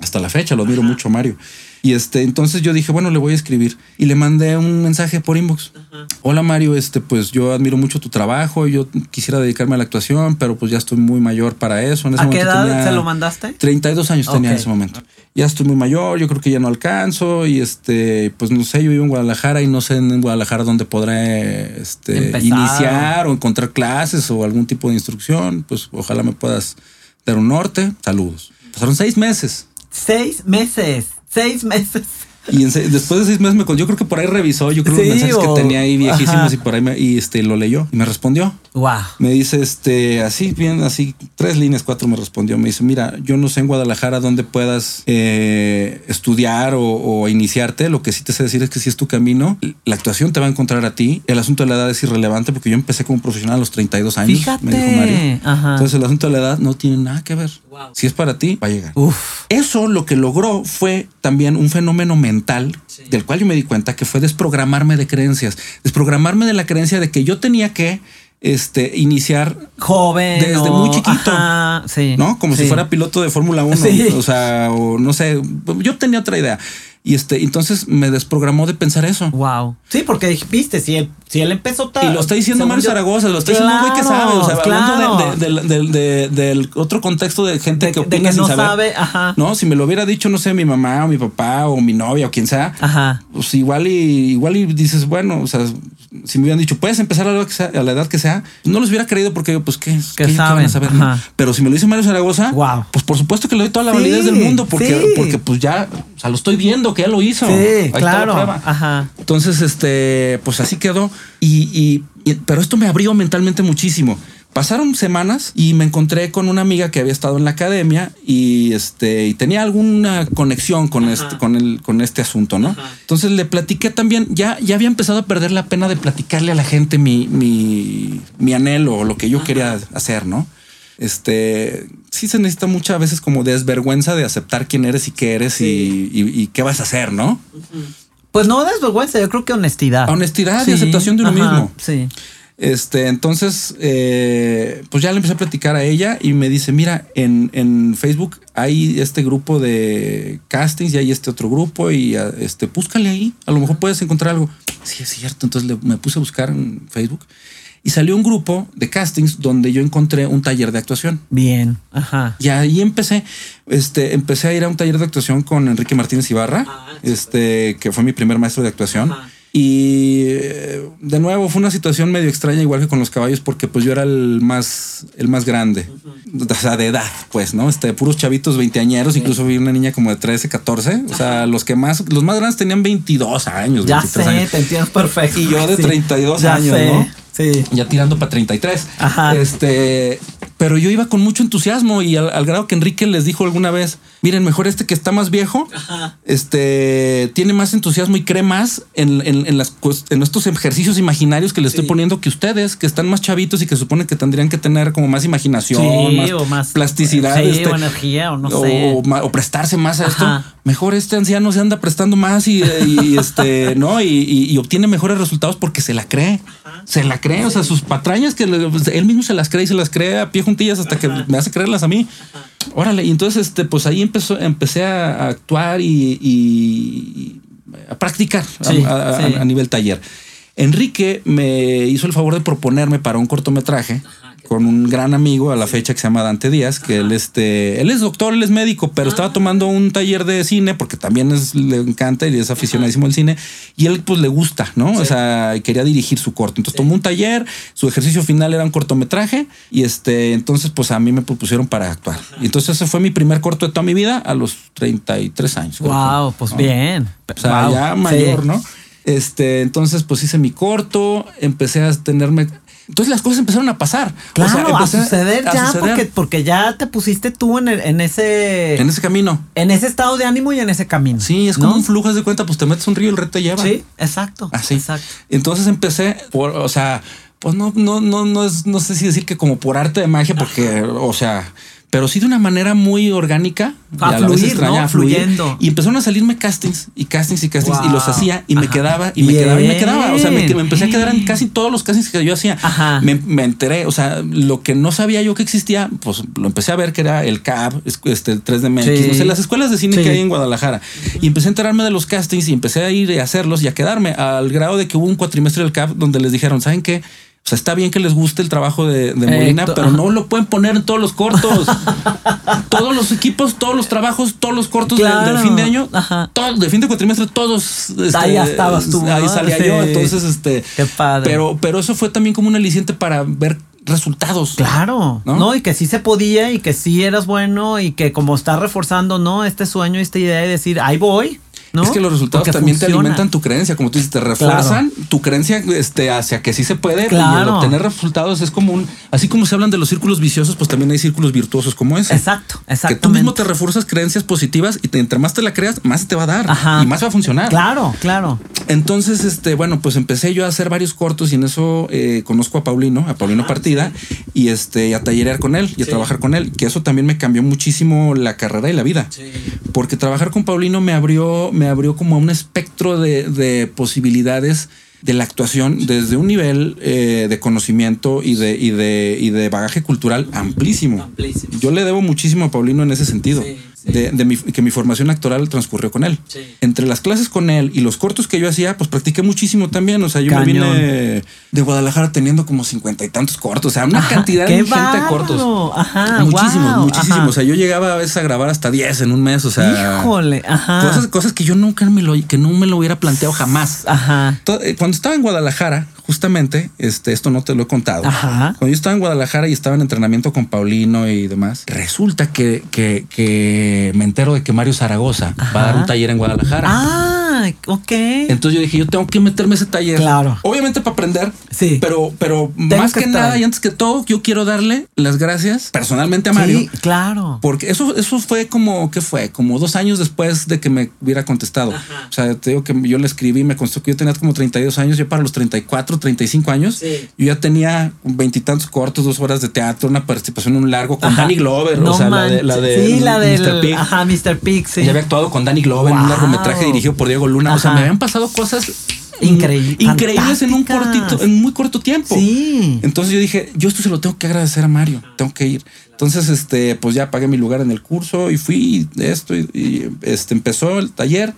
Hasta la fecha lo admiro mucho, Mario. Y este, entonces yo dije, bueno, le voy a escribir y le mandé un mensaje por inbox. Hola Mario, este, pues yo admiro mucho tu trabajo, yo quisiera dedicarme a la actuación, pero pues ya estoy muy mayor para eso. En ese ¿A qué edad se lo mandaste? 32 años tenía en ese momento. Ya estoy muy mayor, yo creo que ya no alcanzo y este, pues no sé, yo vivo en Guadalajara y no sé en Guadalajara dónde podré este, iniciar o encontrar clases o algún tipo de instrucción. Pues ojalá me puedas dar un norte. Saludos. Pasaron seis meses. Seis meses. Seis meses. Y después de seis meses me yo creo que por ahí revisó, yo creo los mensajes que tenía ahí viejísimos y por ahí me, y este lo leyó y me respondió. Wow. Me dice este así bien así tres líneas cuatro me respondió. Me dice mira yo no sé en Guadalajara dónde puedas eh, estudiar o, iniciarte. Lo que sí te sé decir es que si es tu camino, la actuación te va a encontrar a ti. El asunto de la edad es irrelevante porque yo empecé como profesional a los 32 años. Fíjate. Me dijo Mario. Entonces el asunto de la edad no tiene nada que ver. Si es para ti va a llegar. Uf. Eso lo que logró fue también un fenómeno mental del cual yo me di cuenta que fue desprogramarme de creencias, desprogramarme de la creencia de que yo tenía que este, iniciar joven desde muy chiquito, ¿no? Como si fuera piloto de Fórmula 1, [LAUGHS] o sea, o no sé, yo tenía otra idea. Y este, entonces me desprogramó de pensar eso. Wow. Sí, porque viste, si él, si él empezó tal. Y lo está diciendo Mario Zaragoza, lo está diciendo un güey que sabe. O sea, hablando del, otro contexto de gente que opina sin no saber. Ajá. No, si me lo hubiera dicho, no sé, mi mamá o mi papá o mi novia o quien sea, Ajá. pues igual y igual y dices, bueno, o sea, si me hubieran dicho, puedes empezar a la, edad que sea, no los hubiera creído porque, pues, ¿qué, ¿qué, ¿qué van a saber? Pero si me lo dice Mario Zaragoza, pues por supuesto que le doy toda la validez del mundo porque, porque pues ya, o sea, lo estoy viendo que ya lo hizo. Sí, claro. Ajá. Entonces, este, pues así quedó. y, pero esto me abrió mentalmente muchísimo. Pasaron semanas y me encontré con una amiga que había estado en la academia y este y tenía alguna conexión con este con el con este asunto, ¿no? Entonces le platiqué también, ya ya había empezado a perder la pena de platicarle a la gente mi mi, mi anhelo o lo que yo quería hacer, ¿no? Este sí se necesita muchas veces como desvergüenza de aceptar quién eres y qué eres y, qué vas a hacer, ¿no? Pues no desvergüenza, yo creo que honestidad. Honestidad y aceptación de uno mismo. Sí. Este, entonces, eh, pues ya le empecé a platicar a ella y me dice, mira, en, Facebook hay este grupo de castings y hay este otro grupo y este, búscale ahí, a lo mejor puedes encontrar algo. Sí, es cierto. Entonces me puse a buscar en Facebook y salió un grupo de castings donde yo encontré un taller de actuación. Bien, ajá. Y ahí empecé, este, empecé a ir a un taller de actuación con Enrique Martínez Ibarra, ah, este, que fue mi primer maestro de actuación. Y eh, de nuevo fue una situación medio extraña, igual que con los caballos, porque pues yo era el más, el más grande, o sea, de edad, pues, ¿no? Este, puros chavitos veinteañeros, incluso vi una niña como de 13, 14, o sea, los que más, los más grandes tenían 22 años. Ya sé, te entiendo perfecto. Y yo de 32 años, ¿no? Sí. Ya tirando para 33. Ajá. Este, pero yo iba con mucho entusiasmo y al, grado que Enrique les dijo alguna vez, miren, mejor este que está más viejo, este tiene más entusiasmo y cree más en, en, las, en estos ejercicios imaginarios que le estoy poniendo que ustedes, que están más chavitos y que suponen que tendrían que tener como más imaginación, más, plasticidad, este, o energía, o no sé. O, prestarse más a esto. Mejor este anciano se anda prestando más y, este, ¿no? Y, obtiene mejores resultados porque se la cree. Se la cree. O sea, sus patrañas que pues, él mismo se las cree y se las cree a pie hasta que me hace creerlas a mí. Órale, y entonces este, pues ahí empezó, empecé a, actuar y, a practicar a, nivel taller. Enrique me hizo el favor de proponerme para un cortometraje con un gran amigo a la fecha que se llama Dante Díaz, que él, este, él es doctor, él es médico, pero estaba ah. tomando un taller de cine porque también es, le encanta y es aficionadísimo al cine y él pues le gusta, ¿no? O sea, quería dirigir su corto. Entonces tomó un taller, su ejercicio final era un cortometraje y este, entonces pues a mí me propusieron para actuar. Y entonces ese fue mi primer corto de toda mi vida a los 33 años. Wow, pues bien. O sea, ya mayor, ¿no? Este, entonces pues hice mi corto, empecé a tenerme entonces las cosas empezaron a pasar. Claro, a suceder ya, Porque, ya te pusiste tú en, en ese... En ese camino. En ese estado de ánimo y en ese camino. Sí, es como un flujo, de cuenta, pues te metes un río y el reto te lleva. Sí, exacto. Así. Exacto. Entonces empecé, por, o sea, pues no, no, no, no, es, no sé si decir que como por arte de magia, porque, o sea, pero sí de una manera muy orgánica. A, fluir, extraña, Fluyendo. Y empezaron a salirme castings y castings y castings y los hacía y me quedaba y me quedaba y me quedaba. O sea, me, empecé a quedar en casi todos los castings que yo hacía. Me, me, enteré, o sea, lo que no sabía yo que existía, pues lo empecé a ver que era el CAB, este, el 3 de MX, no sé, las escuelas de cine que hay en Guadalajara. Y empecé a enterarme de los castings y empecé a ir a hacerlos y a quedarme al grado de que hubo un cuatrimestre del CAB donde les dijeron, ¿saben qué? O sea, está bien que les guste el trabajo de, Molina, pero no lo pueden poner en todos los cortos. [LAUGHS] todos los equipos, todos los trabajos, todos los cortos del fin de año, todos, de fin de cuatrimestre, todos. Este, ahí estabas tú. Ahí salía yo. Entonces, este. Qué padre. Pero, pero eso fue también como un aliciente para ver resultados. Claro, ¿no? Y que sí se podía y que sí eras bueno y que como está reforzando, ¿no? Este sueño, esta idea de decir, ahí voy, es que los resultados también te alimentan tu creencia, como tú dices, te refuerzan tu creencia este, hacia que sí se puede. Y obtener resultados es como un. Así como se hablan de los círculos viciosos, pues también hay círculos virtuosos como ese. Exacto, exacto. Que tú mismo te refuerzas creencias positivas y entre más te la creas, más te va a dar y más va a funcionar. Claro, claro. Entonces, este, bueno, pues empecé yo a hacer varios cortos y en eso eh, conozco a Paulino, a Paulino ah, Partida, y este, a tallerear con él y a trabajar con él, que eso también me cambió muchísimo la carrera y la vida. Porque trabajar con Paulino me abrió me abrió como un espectro de, posibilidades de la actuación desde un nivel eh, de conocimiento y de, y, de, y de bagaje cultural amplísimo. Yo le debo muchísimo a Paulino en ese sentido de, mi, que mi formación actoral transcurrió con él. Entre las clases con él y los cortos que yo hacía, pues practiqué muchísimo también. O sea, yo me vine de Guadalajara teniendo como cincuenta y tantos cortos. O sea, una cantidad de gente de cortos. Ajá, muchísimos, muchísimos. O sea, yo llegaba a veces a grabar hasta 10 en un mes. O sea, Híjole, ajá. Cosas, cosas que yo nunca me lo, que no me lo hubiera planteado jamás. Ajá. Eh, cuando estaba en Guadalajara, justamente, este, esto no te lo he contado. Cuando yo estaba en Guadalajara y estaba en entrenamiento con Paulino y demás, resulta que, que, que me entero de que Mario Zaragoza va a dar un taller en Guadalajara. Ah ok. Entonces yo dije, yo tengo que meterme a ese taller. Claro. Obviamente para aprender. Sí. Pero, pero más que, nada y antes que todo, yo quiero darle las gracias personalmente a Mario. Sí, claro. Porque eso, eso fue como, ¿qué fue? Como dos años después de que me hubiera contestado. O sea, te digo que yo le escribí, me constó que yo tenía como 32 años, yo para los 34, 35 años, yo ya tenía veintitantos cortos, dos horas de teatro, una participación en un largo con Danny Glover. o sea, la de, la de, sí, la de Mr. Pig. Ajá, Mr. Pig, sí. Ya había actuado con Danny Glover en un largometraje dirigido por Diego Luna. O sea, me habían pasado cosas increíbles en un cortito, en muy corto tiempo. Sí. Entonces yo dije, yo esto se lo tengo que agradecer a Mario, tengo que ir. Entonces, este, pues ya pagué mi lugar en el curso y fui de esto y, este empezó el taller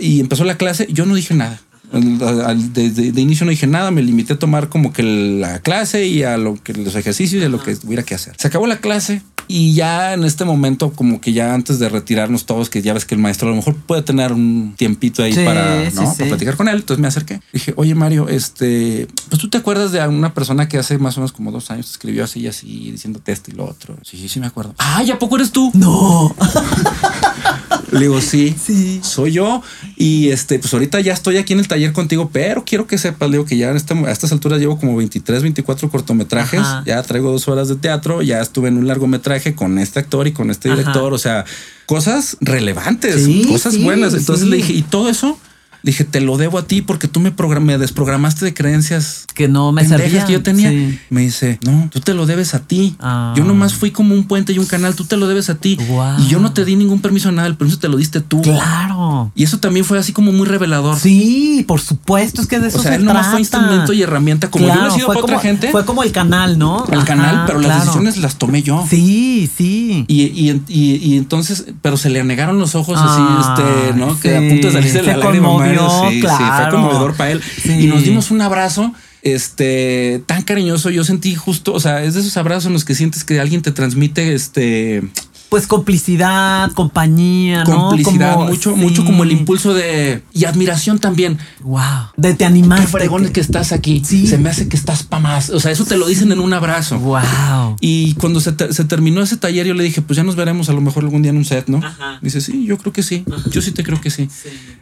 y empezó la clase. Yo no dije nada. De, de, inicio no dije nada, me limité a tomar como que la clase y a lo que los ejercicios y a lo que hubiera que hacer. Se acabó la clase, y ya en este momento, como que ya antes de retirarnos todos, que ya ves que el maestro a lo mejor puede tener un tiempito ahí para, ¿no? para platicar con él. Entonces me acerqué. Dije, oye Mario, este, pues tú te acuerdas de una persona que hace más o menos como dos años escribió así y así, diciéndote esto y lo otro. Sí, sí, sí me acuerdo. Ah, ¿ya poco eres tú? No. Le digo, sí, sí, soy yo. Y este, pues ahorita ya estoy aquí en el taller contigo, pero quiero que sepas, digo que ya en este, a estas alturas llevo como 23, 24 cortometrajes. Ya traigo dos horas de teatro, ya estuve en un largometraje con este actor y con este director. O sea, cosas relevantes, cosas buenas. Entonces le dije, ¿y todo eso? Dije, te lo debo a ti porque tú me, me desprogramaste de creencias que no me servían. que yo tenía. Me dice, no, tú te lo debes a ti. Ah. Yo nomás fui como un puente y un canal, tú te lo debes a ti. Y yo no te di ningún permiso a nada, el permiso te lo diste tú. Claro. Y eso también fue así como muy revelador. Sí, por supuesto, es que de eso o sea, él nomás fue instrumento y herramienta como yo he sido fue otra gente. Fue como el canal, ¿no? El canal, pero las decisiones las tomé yo. Sí, sí. Y, y, y, entonces, pero se le anegaron los ojos así, ah, este, ¿no? Que a punto de salirse de la lágrima. Sí, claro fue conmovedor para él. Y nos dimos un abrazo este tan cariñoso. Yo sentí justo, o sea, es de esos abrazos en los que sientes que alguien te transmite este pues complicidad, compañía, ¿no? Complicidad, mucho, mucho como el impulso de y admiración también. Wow. De te animaste. Qué fregón que estás aquí. Sí. Se me hace que estás pa' más. O sea, eso te lo dicen en un abrazo. Wow. Y cuando se, terminó ese taller, yo le dije, pues ya nos veremos a lo mejor algún día en un set, ¿no? Ajá. Dice, sí, yo creo que sí. Yo sí te creo que sí.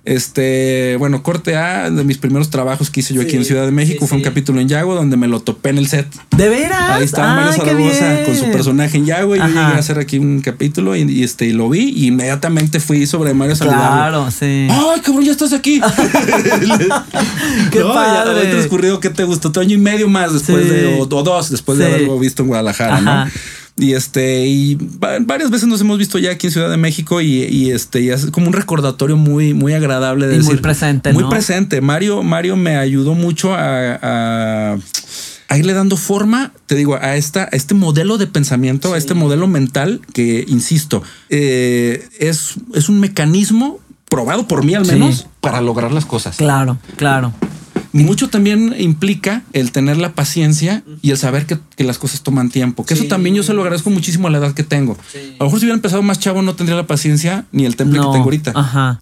Este, bueno, corte A de mis primeros trabajos que hice yo aquí en Ciudad de México fue un capítulo en Yago donde me lo topé en el set. ¿De veras? Ahí estaba Mario Zaragoza con su personaje en Yago y yo llegué a hacer aquí un capítulo capítulo y, este, y lo vi y inmediatamente fui sobre Mario Claro, sí. Ay, cabrón, ya estás aquí. [LAUGHS] [LAUGHS] Qué padre. Ya transcurrido, ¿qué te gustó? Otro año y medio más después de, o, dos, después de haberlo visto en Guadalajara, ¿no? Y este, y varias veces nos hemos visto ya aquí en Ciudad de México y, este, y es como un recordatorio muy, muy agradable de Muy presente. Muy presente. Mario, Mario me ayudó mucho a, irle dando forma, te digo, a, esta, a este modelo de pensamiento, a este modelo mental que, insisto, eh, es, es un mecanismo probado por mí al menos para lograr las cosas. Claro, claro. Mucho también implica el tener la paciencia y el saber que, las cosas toman tiempo. Que eso también yo se lo agradezco muchísimo a la edad que tengo. A lo mejor si hubiera empezado más chavo no tendría la paciencia ni el temple que tengo ahorita. Ajá.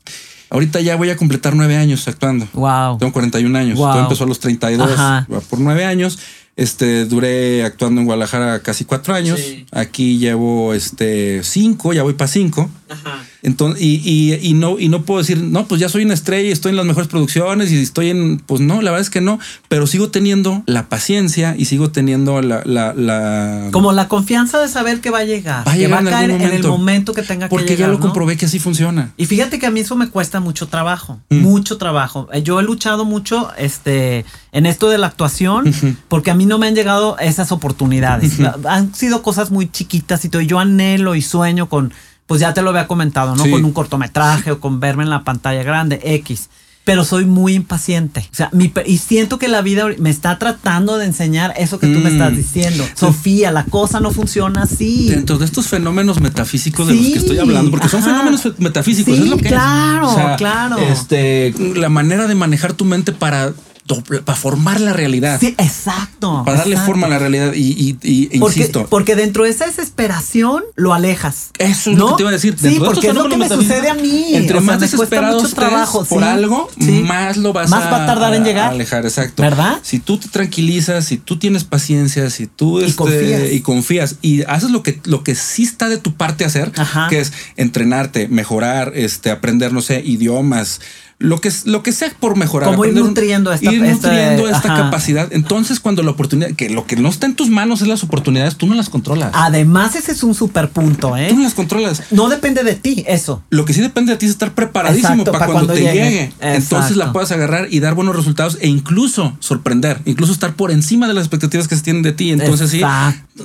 Ahorita ya voy a completar nueve años actuando. Wow. Tengo 41 años. Todo empezó a los 32. Ajá. Por nueve años. Este, duré actuando en Guadalajara casi cuatro años. Aquí llevo este cinco, ya voy para cinco. Ajá. Entonces, y, y, no, y no puedo decir, no, pues ya soy una estrella y estoy en las mejores producciones y estoy en. Pues no, la verdad es que no. Pero sigo teniendo la paciencia y sigo teniendo la. la, Como la confianza de saber que va a llegar. Va a llegar que va a caer en, el momento que tenga que llegar. Porque ya lo comprobé que así funciona. Y fíjate que a mí eso me cuesta mucho trabajo. Mm. Mucho trabajo. Eh, yo he luchado mucho este, en esto de la actuación porque a mí no me han llegado esas oportunidades. Han sido cosas muy chiquitas y todo. Yo anhelo y sueño con pues ya te lo había comentado, ¿no? Con un cortometraje o con verme en la pantalla grande, X. Pero soy muy impaciente. O sea, mi, y siento que la vida me está tratando de enseñar eso que tú me estás mm. diciendo. Sofía, la cosa no funciona así. Dentro de estos fenómenos metafísicos de los que estoy hablando, porque son fenómenos metafísicos, es lo que claro, claro. Este, la manera de manejar tu mente para para formar la realidad. Sí, exacto. Para darle forma a la realidad y, e insisto. Porque dentro de esa desesperación lo alejas. Eso es lo que te iba a decir. Sí, porque es lo que me sucede a mí. Entre más desesperado mucho trabajo por algo, más lo vas más a, va a tardar en llegar. alejar, exacto. ¿Verdad? Si tú te tranquilizas, si tú tienes paciencia, si tú y, este, confías. y confías y haces lo que, lo que sí está de tu parte hacer, que es entrenarte, mejorar, este, aprender, no sé, idiomas, lo que, lo que sea por mejorar. Como ir nutriendo esta, ir nutriendo esta capacidad. Entonces, cuando la oportunidad, que lo que no está en tus manos es las oportunidades, tú no las controlas. Además, ese es un super punto, ¿eh? Tú no las controlas. No depende de ti, eso. Lo que sí depende de ti es estar preparadísimo para, cuando, te llegue. Entonces la puedas agarrar y dar buenos resultados e incluso sorprender, incluso estar por encima de las expectativas que se tienen de ti. Entonces, sí,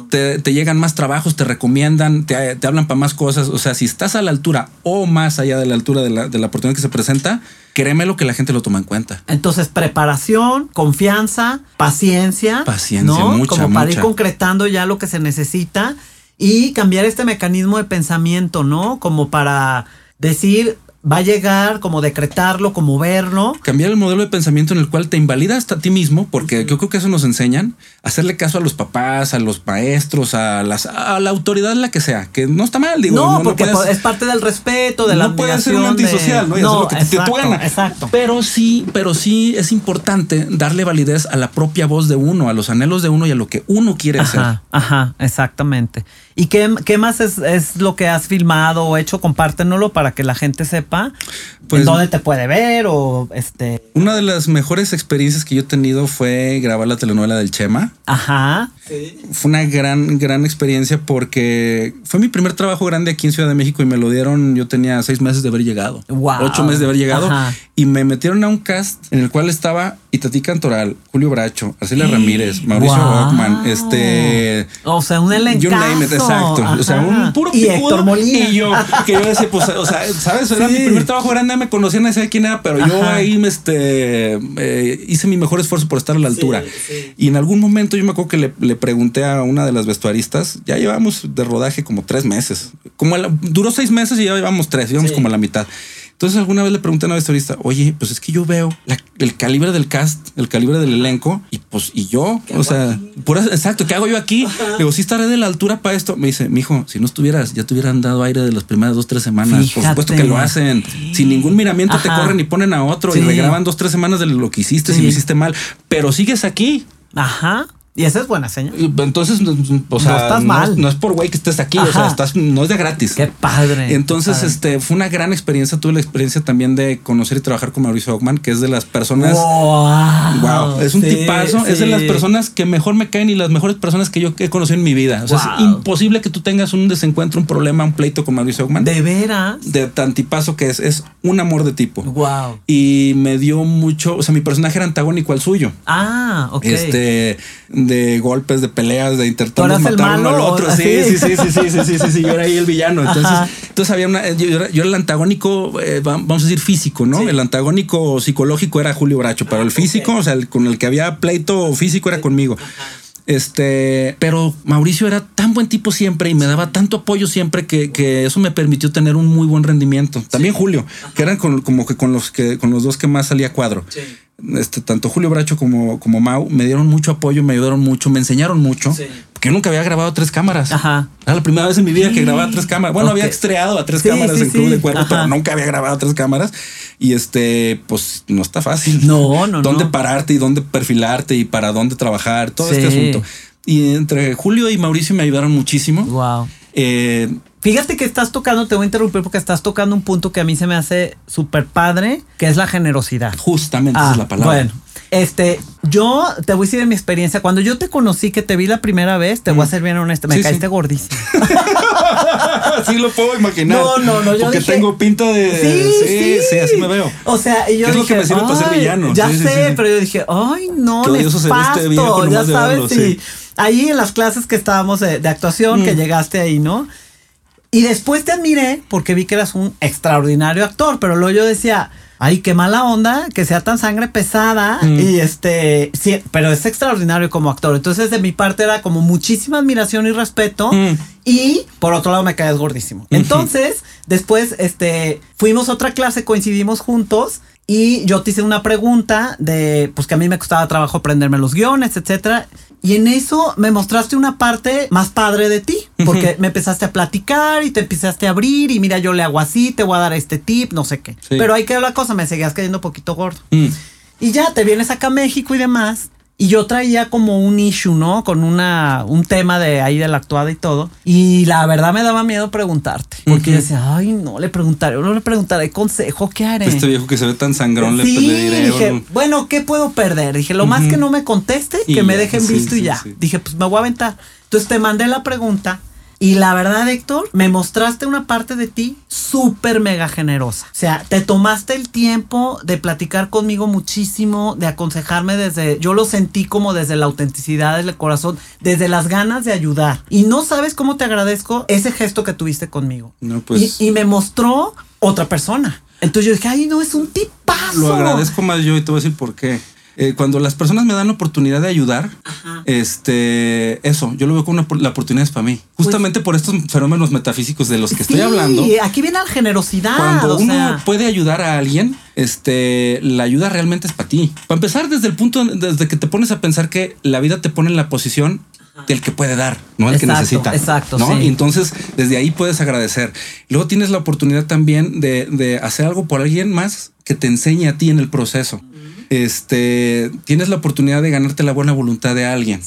te, llegan más trabajos, te recomiendan, te, hablan para más cosas. O sea, si estás a la altura o más allá de la altura de la, de la oportunidad que se presenta, créeme lo que la gente lo toma en cuenta. Entonces, preparación, confianza, paciencia. Paciencia, ¿no? Como para ir concretando ya lo que se necesita y cambiar este mecanismo de pensamiento, ¿no? Como para decir, va a llegar, como decretarlo, como verlo. Cambiar el modelo de pensamiento en el cual te invalidas a ti mismo, porque yo creo que eso nos enseñan, hacerle caso a los papás, a los maestros, a, las, a la autoridad, la que sea, que no está mal, digo. No, porque es parte del respeto, de la No puede ser un antisocial, ¿no? no lo que exacto, te, Exacto. Pero sí, pero sí es importante darle validez a la propia voz de uno, a los anhelos de uno y a lo que uno quiere hacer. Ajá, exactamente. ¿Y qué, qué más es, es, lo que has filmado o hecho? Compártenoslo para que la gente sepa pues, dónde te puede ver o este. Una de las mejores experiencias que yo he tenido fue grabar la telenovela del Chema. Ajá. Fue una gran, gran experiencia porque fue mi primer trabajo grande aquí en Ciudad de México y me lo dieron. Yo tenía seis meses de haber llegado. Wow. Ocho meses de haber llegado. Y me metieron a un cast en el cual estaba Itatí Cantoral, Julio Bracho, Arcelia Ramírez, Mauricio wow. este. O sea, un elenco. exacto. O sea, un puro Y Héctor Molina. Y yo, que yo decía, pues, o sea, ¿sabes? Era mi primer trabajo grande, me conocían, no sé quién era, pero yo ahí me, este, eh, hice mi mejor esfuerzo por estar a la altura. Y en algún momento yo me acuerdo que le le pregunté a una de las vestuaristas, ya llevamos de rodaje como tres meses. Como duró seis meses y ya llevamos tres, íbamos como a la mitad. Entonces alguna vez le pregunté a una vestuarista, oye, pues es que yo veo el calibre del cast, el calibre del elenco, y pues, y yo, o sea, exacto, ¿qué hago yo aquí? Digo, si estaré de la altura para esto. Me dice, mijo, si no estuvieras, ya te hubieran dado aire de las primeras dos, tres semanas. Por supuesto que lo hacen. Sin ningún miramiento te corren y ponen a otro y regraban dos, tres semanas de lo que hiciste, si lo hiciste mal, pero sigues aquí. Ajá. Y esa es buena señal. Entonces, o sea, no estás mal. No es por güey que estés aquí, o sea, estás, no es de gratis. Qué padre. Entonces, este fue una gran experiencia. Tuve la experiencia también de conocer y trabajar con Mauricio Ockman, que es de las personas. Wow. es un tipazo. Es de las personas que mejor me caen y las mejores personas que yo he conocido en mi vida. O sea, es imposible que tú tengas un desencuentro, un problema, un pleito con Mauricio Ockman. De veras. De tan tipazo que es. Es un amor de tipo. Wow. Y me dio mucho. O sea, mi personaje era antagónico al suyo. Ah, ok. Este de golpes, de peleas, de intentar matar uno al otro. Sí, sí, sí, sí, sí, sí, sí, sí, yo era ahí el villano. Entonces, entonces había una, yo era, el antagónico, eh, vamos a decir físico, ¿no? El antagónico psicológico era Julio Bracho, pero el físico, o sea, el, con el que había pleito físico era conmigo. Este, pero Mauricio era tan buen tipo siempre y me daba tanto apoyo siempre que, eso me permitió tener un muy buen rendimiento. También Julio, que eran como que con los que con los dos que más salía cuadro. Este, tanto Julio Bracho como, como Mau me dieron mucho apoyo, me ayudaron mucho, me enseñaron mucho. Que nunca había grabado tres cámaras. Ajá. Era la primera vez en mi vida que grababa tres cámaras. Bueno, había estreado a tres cámaras en Club de Cuerpo, pero nunca había grabado tres cámaras. Y este, pues no está fácil. No, no, [LAUGHS] Dónde pararte y dónde perfilarte y para dónde trabajar, todo este asunto. Y entre Julio y Mauricio me ayudaron muchísimo. Wow. Eh, Fíjate que estás tocando, te voy a interrumpir porque estás tocando un punto que a mí se me hace súper padre, que es la generosidad. Justamente esa es la ah, palabra. Bueno, este, yo te voy a decir de mi experiencia. Cuando yo te conocí, que te vi la primera vez, te voy a mm. ser bien honesto, me caíste gordísimo. [LAUGHS] sí lo puedo imaginar. No, no, no. Yo porque tengo pinta de. Sí, sí, sí, así me veo. O sea, y yo ¿Qué dije, es lo que me sirve para ser villano? Ya sé, pero yo dije, ay, no, nefasto, ya sabes, sí. Ahí en las clases que estábamos de, actuación, que mm. llegaste ahí, ¿no? Y después te admiré porque vi que eras un extraordinario actor, pero luego yo decía, ay, qué mala onda que sea tan sangre pesada mm. y este, sí, pero es extraordinario como actor. Entonces de mi parte era como muchísima admiración y respeto mm. y por otro lado me caes gordísimo. Entonces, después, este, fuimos a otra clase, coincidimos juntos y yo te hice una pregunta de, pues que a mí me costaba trabajo aprenderme los guiones, etcétera. Y en eso me mostraste una parte más padre de ti, porque me empezaste a platicar y te empezaste a abrir y mira, yo le hago así, te voy a dar este tip, no sé qué. Pero ahí quedó la cosa, me seguías cayendo un poquito gordo. Mm. Y ya te vienes acá a México y demás. Y yo traía como un issue, ¿no? Con una, un tema de ahí de la actuada y todo. Y la verdad me daba miedo preguntarte. Porque decía, ay, no le preguntaré, no le preguntaré consejo, ¿qué haré? Este viejo que se ve tan sangrón, le, diré. Dije, bueno, ¿qué puedo perder? Dije, lo más que no me conteste, que me dejen visto y ya. Dije, pues me voy a aventar. Entonces te mandé la pregunta y la verdad, Héctor, me mostraste una parte de ti súper mega generosa. O sea, te tomaste el tiempo de platicar conmigo muchísimo, de aconsejarme desde, yo lo sentí como desde la autenticidad del corazón, desde las ganas de ayudar. Y no sabes cómo te agradezco ese gesto que tuviste conmigo. No, pues. Y, y me mostró otra persona. Entonces yo dije, ay, no, es un tipazo. Lo agradezco más yo y te voy a decir por qué. Eh, cuando las personas me dan la oportunidad de ayudar, este, eso, yo lo veo como una, la oportunidad es para mí. Pues Justamente por estos fenómenos metafísicos de los que estoy hablando. Aquí viene la generosidad. Cuando uno puede ayudar a alguien, este, la ayuda realmente es para ti. Para empezar, desde el punto, desde que te pones a pensar que la vida te pone en la posición del que puede dar, no el que necesita. Exacto. ¿no? Y entonces desde ahí puedes agradecer. Luego tienes la oportunidad también de, de hacer algo por alguien más que te enseñe a ti en el proceso este, tienes la oportunidad de ganarte la buena voluntad de alguien.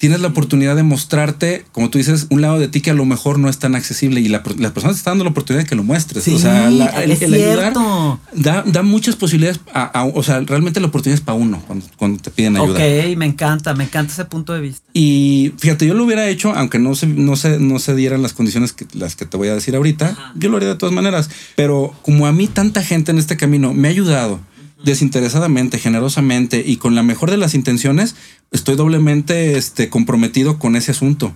Tienes la oportunidad de mostrarte, como tú dices, un lado de ti que a lo mejor no es tan accesible y la, la persona te está dando la oportunidad de que lo muestres. o sea, el, ayudar da, muchas posibilidades. o sea, realmente la oportunidad es para uno cuando, te piden ayuda. Ok, me encanta, me encanta ese punto de vista. Y fíjate, yo lo hubiera hecho, aunque no se, no se, no se dieran las condiciones que las que te voy a decir ahorita, yo lo haría de todas maneras. Pero como a mí tanta gente en este camino me ha ayudado, desinteresadamente, generosamente y con la mejor de las intenciones, estoy doblemente este, comprometido con ese asunto.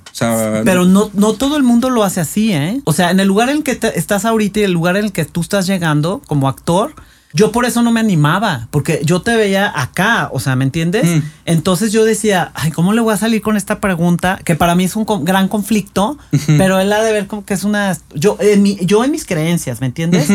Pero no, no todo el mundo lo hace así, ¿eh? O sea, en el lugar en el que estás ahorita y el lugar en el que tú estás llegando como actor, yo por eso no me animaba, porque yo te veía acá, o sea, ¿me entiendes? Mm. Entonces yo decía, ay, ¿cómo le voy a salir con esta pregunta? Que para mí es un gran conflicto, pero él ha de ver como que es una... Yo en, mi, yo en mis creencias, ¿me entiendes?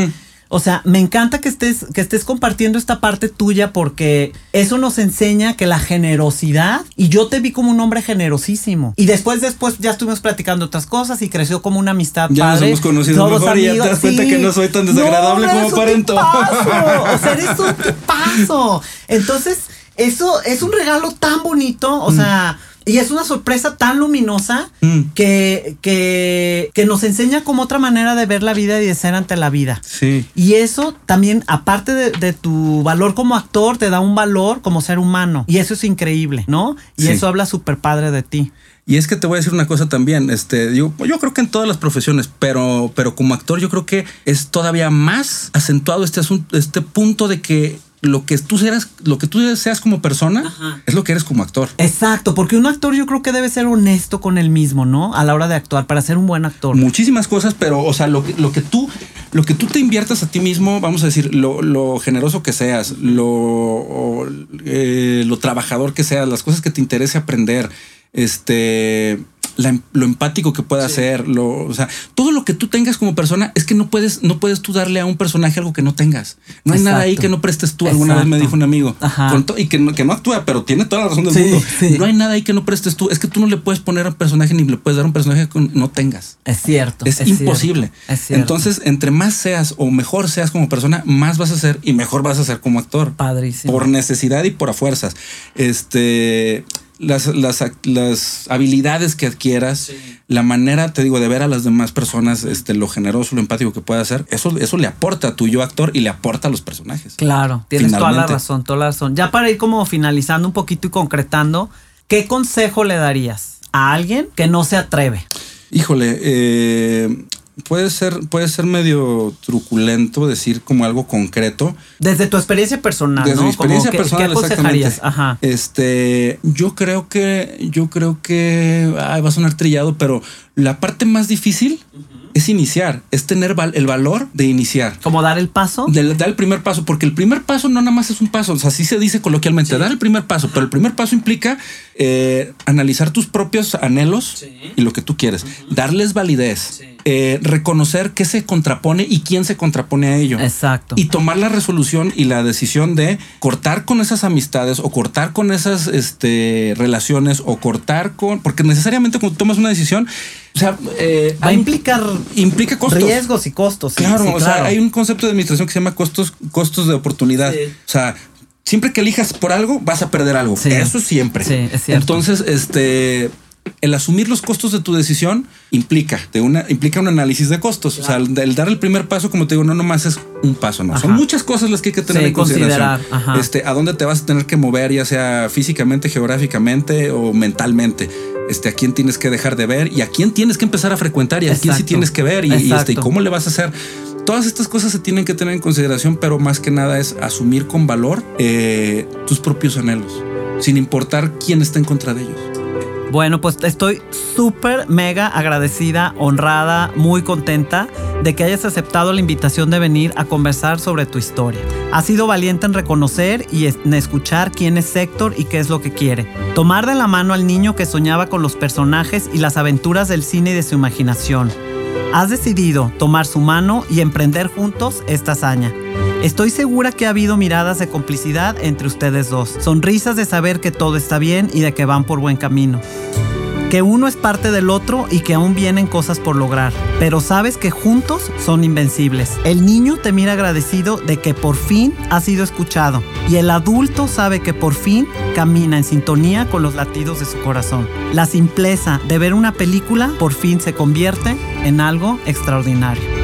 O sea, me encanta que estés, que estés compartiendo esta parte tuya porque eso nos enseña que la generosidad, y yo te vi como un hombre generosísimo. Y después, después ya estuvimos platicando otras cosas y creció como una amistad. Ya nos hemos conocido mejor y ya te das cuenta que no soy tan desagradable como aparento. o sea, eres un [LAUGHS] tipazo. Entonces, eso es un regalo tan bonito. O mm. sea y es una sorpresa tan luminosa mm. que, que, que, nos enseña como otra manera de ver la vida y de ser ante la vida. Sí. Y eso también, aparte de, tu valor como actor, te da un valor como ser humano. Y eso es increíble, ¿no? Y eso habla súper padre de ti. Y es que te voy a decir una cosa también, este, yo, yo creo que en todas las profesiones, pero, pero como actor yo creo que es todavía más acentuado este asunto, este punto de que lo que tú seas, lo que tú seas como persona es lo que eres como actor. Exacto, porque un actor yo creo que debe ser honesto con él mismo, ¿no? A la hora de actuar, para ser un buen actor. Muchísimas cosas, pero, o sea, lo que, lo que tú, lo que tú te inviertas a ti mismo, vamos a decir, lo, generoso que seas, lo, eh, lo trabajador que seas, las cosas que te interese aprender, este lo empático que pueda ser, lo, o sea, todo lo que tú tengas como persona es que no puedes, no puedes tú darle a un personaje algo que no tengas. No hay nada ahí que no prestes tú. Alguna vez me dijo un amigo y que no, que no actúa, pero tiene toda la razón del mundo. No hay nada ahí que no prestes tú. Es que tú no le puedes poner a un personaje ni le puedes dar a un personaje que no tengas. Es cierto. Es, imposible. Entonces, entre más seas o mejor seas como persona, más vas a ser y mejor vas a ser como actor. Padrísimo. Por necesidad y por a fuerzas. Este las, las, las habilidades que adquieras, la manera, te digo, de ver a las demás personas, este, lo generoso, lo empático que pueda hacer, eso, eso le aporta a tu yo actor y le aporta a los personajes. Claro, tienes toda la razón, toda la razón. Ya para ir como finalizando un poquito y concretando, ¿qué consejo le darías a alguien que no se atreve? Híjole, eh, puede ser, puede ser medio truculento decir como algo concreto. Desde tu experiencia personal, Desde mi experiencia personal, ¿qué exactamente. Ajá. Este, yo creo que, yo creo que, ay, va a sonar trillado, pero la parte más difícil es iniciar, es tener el valor de iniciar. ¿Como dar el paso? De, dar el primer paso, porque el primer paso no nada más es un paso, o sea, así se dice coloquialmente, dar el primer paso, pero el primer paso implica eh, analizar tus propios anhelos y lo que tú quieres, darles validez. Eh, reconocer qué se contrapone y quién se contrapone a ello. Exacto. Y tomar la resolución y la decisión de cortar con esas amistades o cortar con esas este, relaciones o cortar con. Porque necesariamente cuando tomas una decisión, o sea, eh, va a implicar implica costos. Riesgos y costos. claro, o sea, hay un concepto de administración que se llama costos, costos de oportunidad. O sea, siempre que elijas por algo, vas a perder algo. Eso siempre. Sí, es cierto. Entonces, este el asumir los costos de tu decisión implica, de una, implica un análisis de costos. O sea, el, dar el primer paso, como te digo, no nomás es un paso, no. Son muchas cosas las que hay que tener en consideración. Este, a dónde te vas a tener que mover, ya sea físicamente, geográficamente o mentalmente. Este, a quién tienes que dejar de ver y a quién tienes que empezar a frecuentar y a quién sí tienes que ver y, este, y cómo le vas a hacer. Todas estas cosas se tienen que tener en consideración, pero más que nada es asumir con valor eh, tus propios anhelos, sin importar quién está en contra de ellos. Bueno, pues estoy súper, mega agradecida, honrada, muy contenta de que hayas aceptado la invitación de venir a conversar sobre tu historia. Has sido valiente en reconocer y en escuchar quién es Héctor y qué es lo que quiere. Tomar de la mano al niño que soñaba con los personajes y las aventuras del cine y de su imaginación. Has decidido tomar su mano y emprender juntos esta hazaña. Estoy segura que ha habido miradas de complicidad entre ustedes dos, sonrisas de saber que todo está bien y de que van por buen camino. Que uno es parte del otro y que aún vienen cosas por lograr, pero sabes que juntos son invencibles. El niño te mira agradecido de que por fin ha sido escuchado y el adulto sabe que por fin camina en sintonía con los latidos de su corazón. La simpleza de ver una película por fin se convierte en algo extraordinario.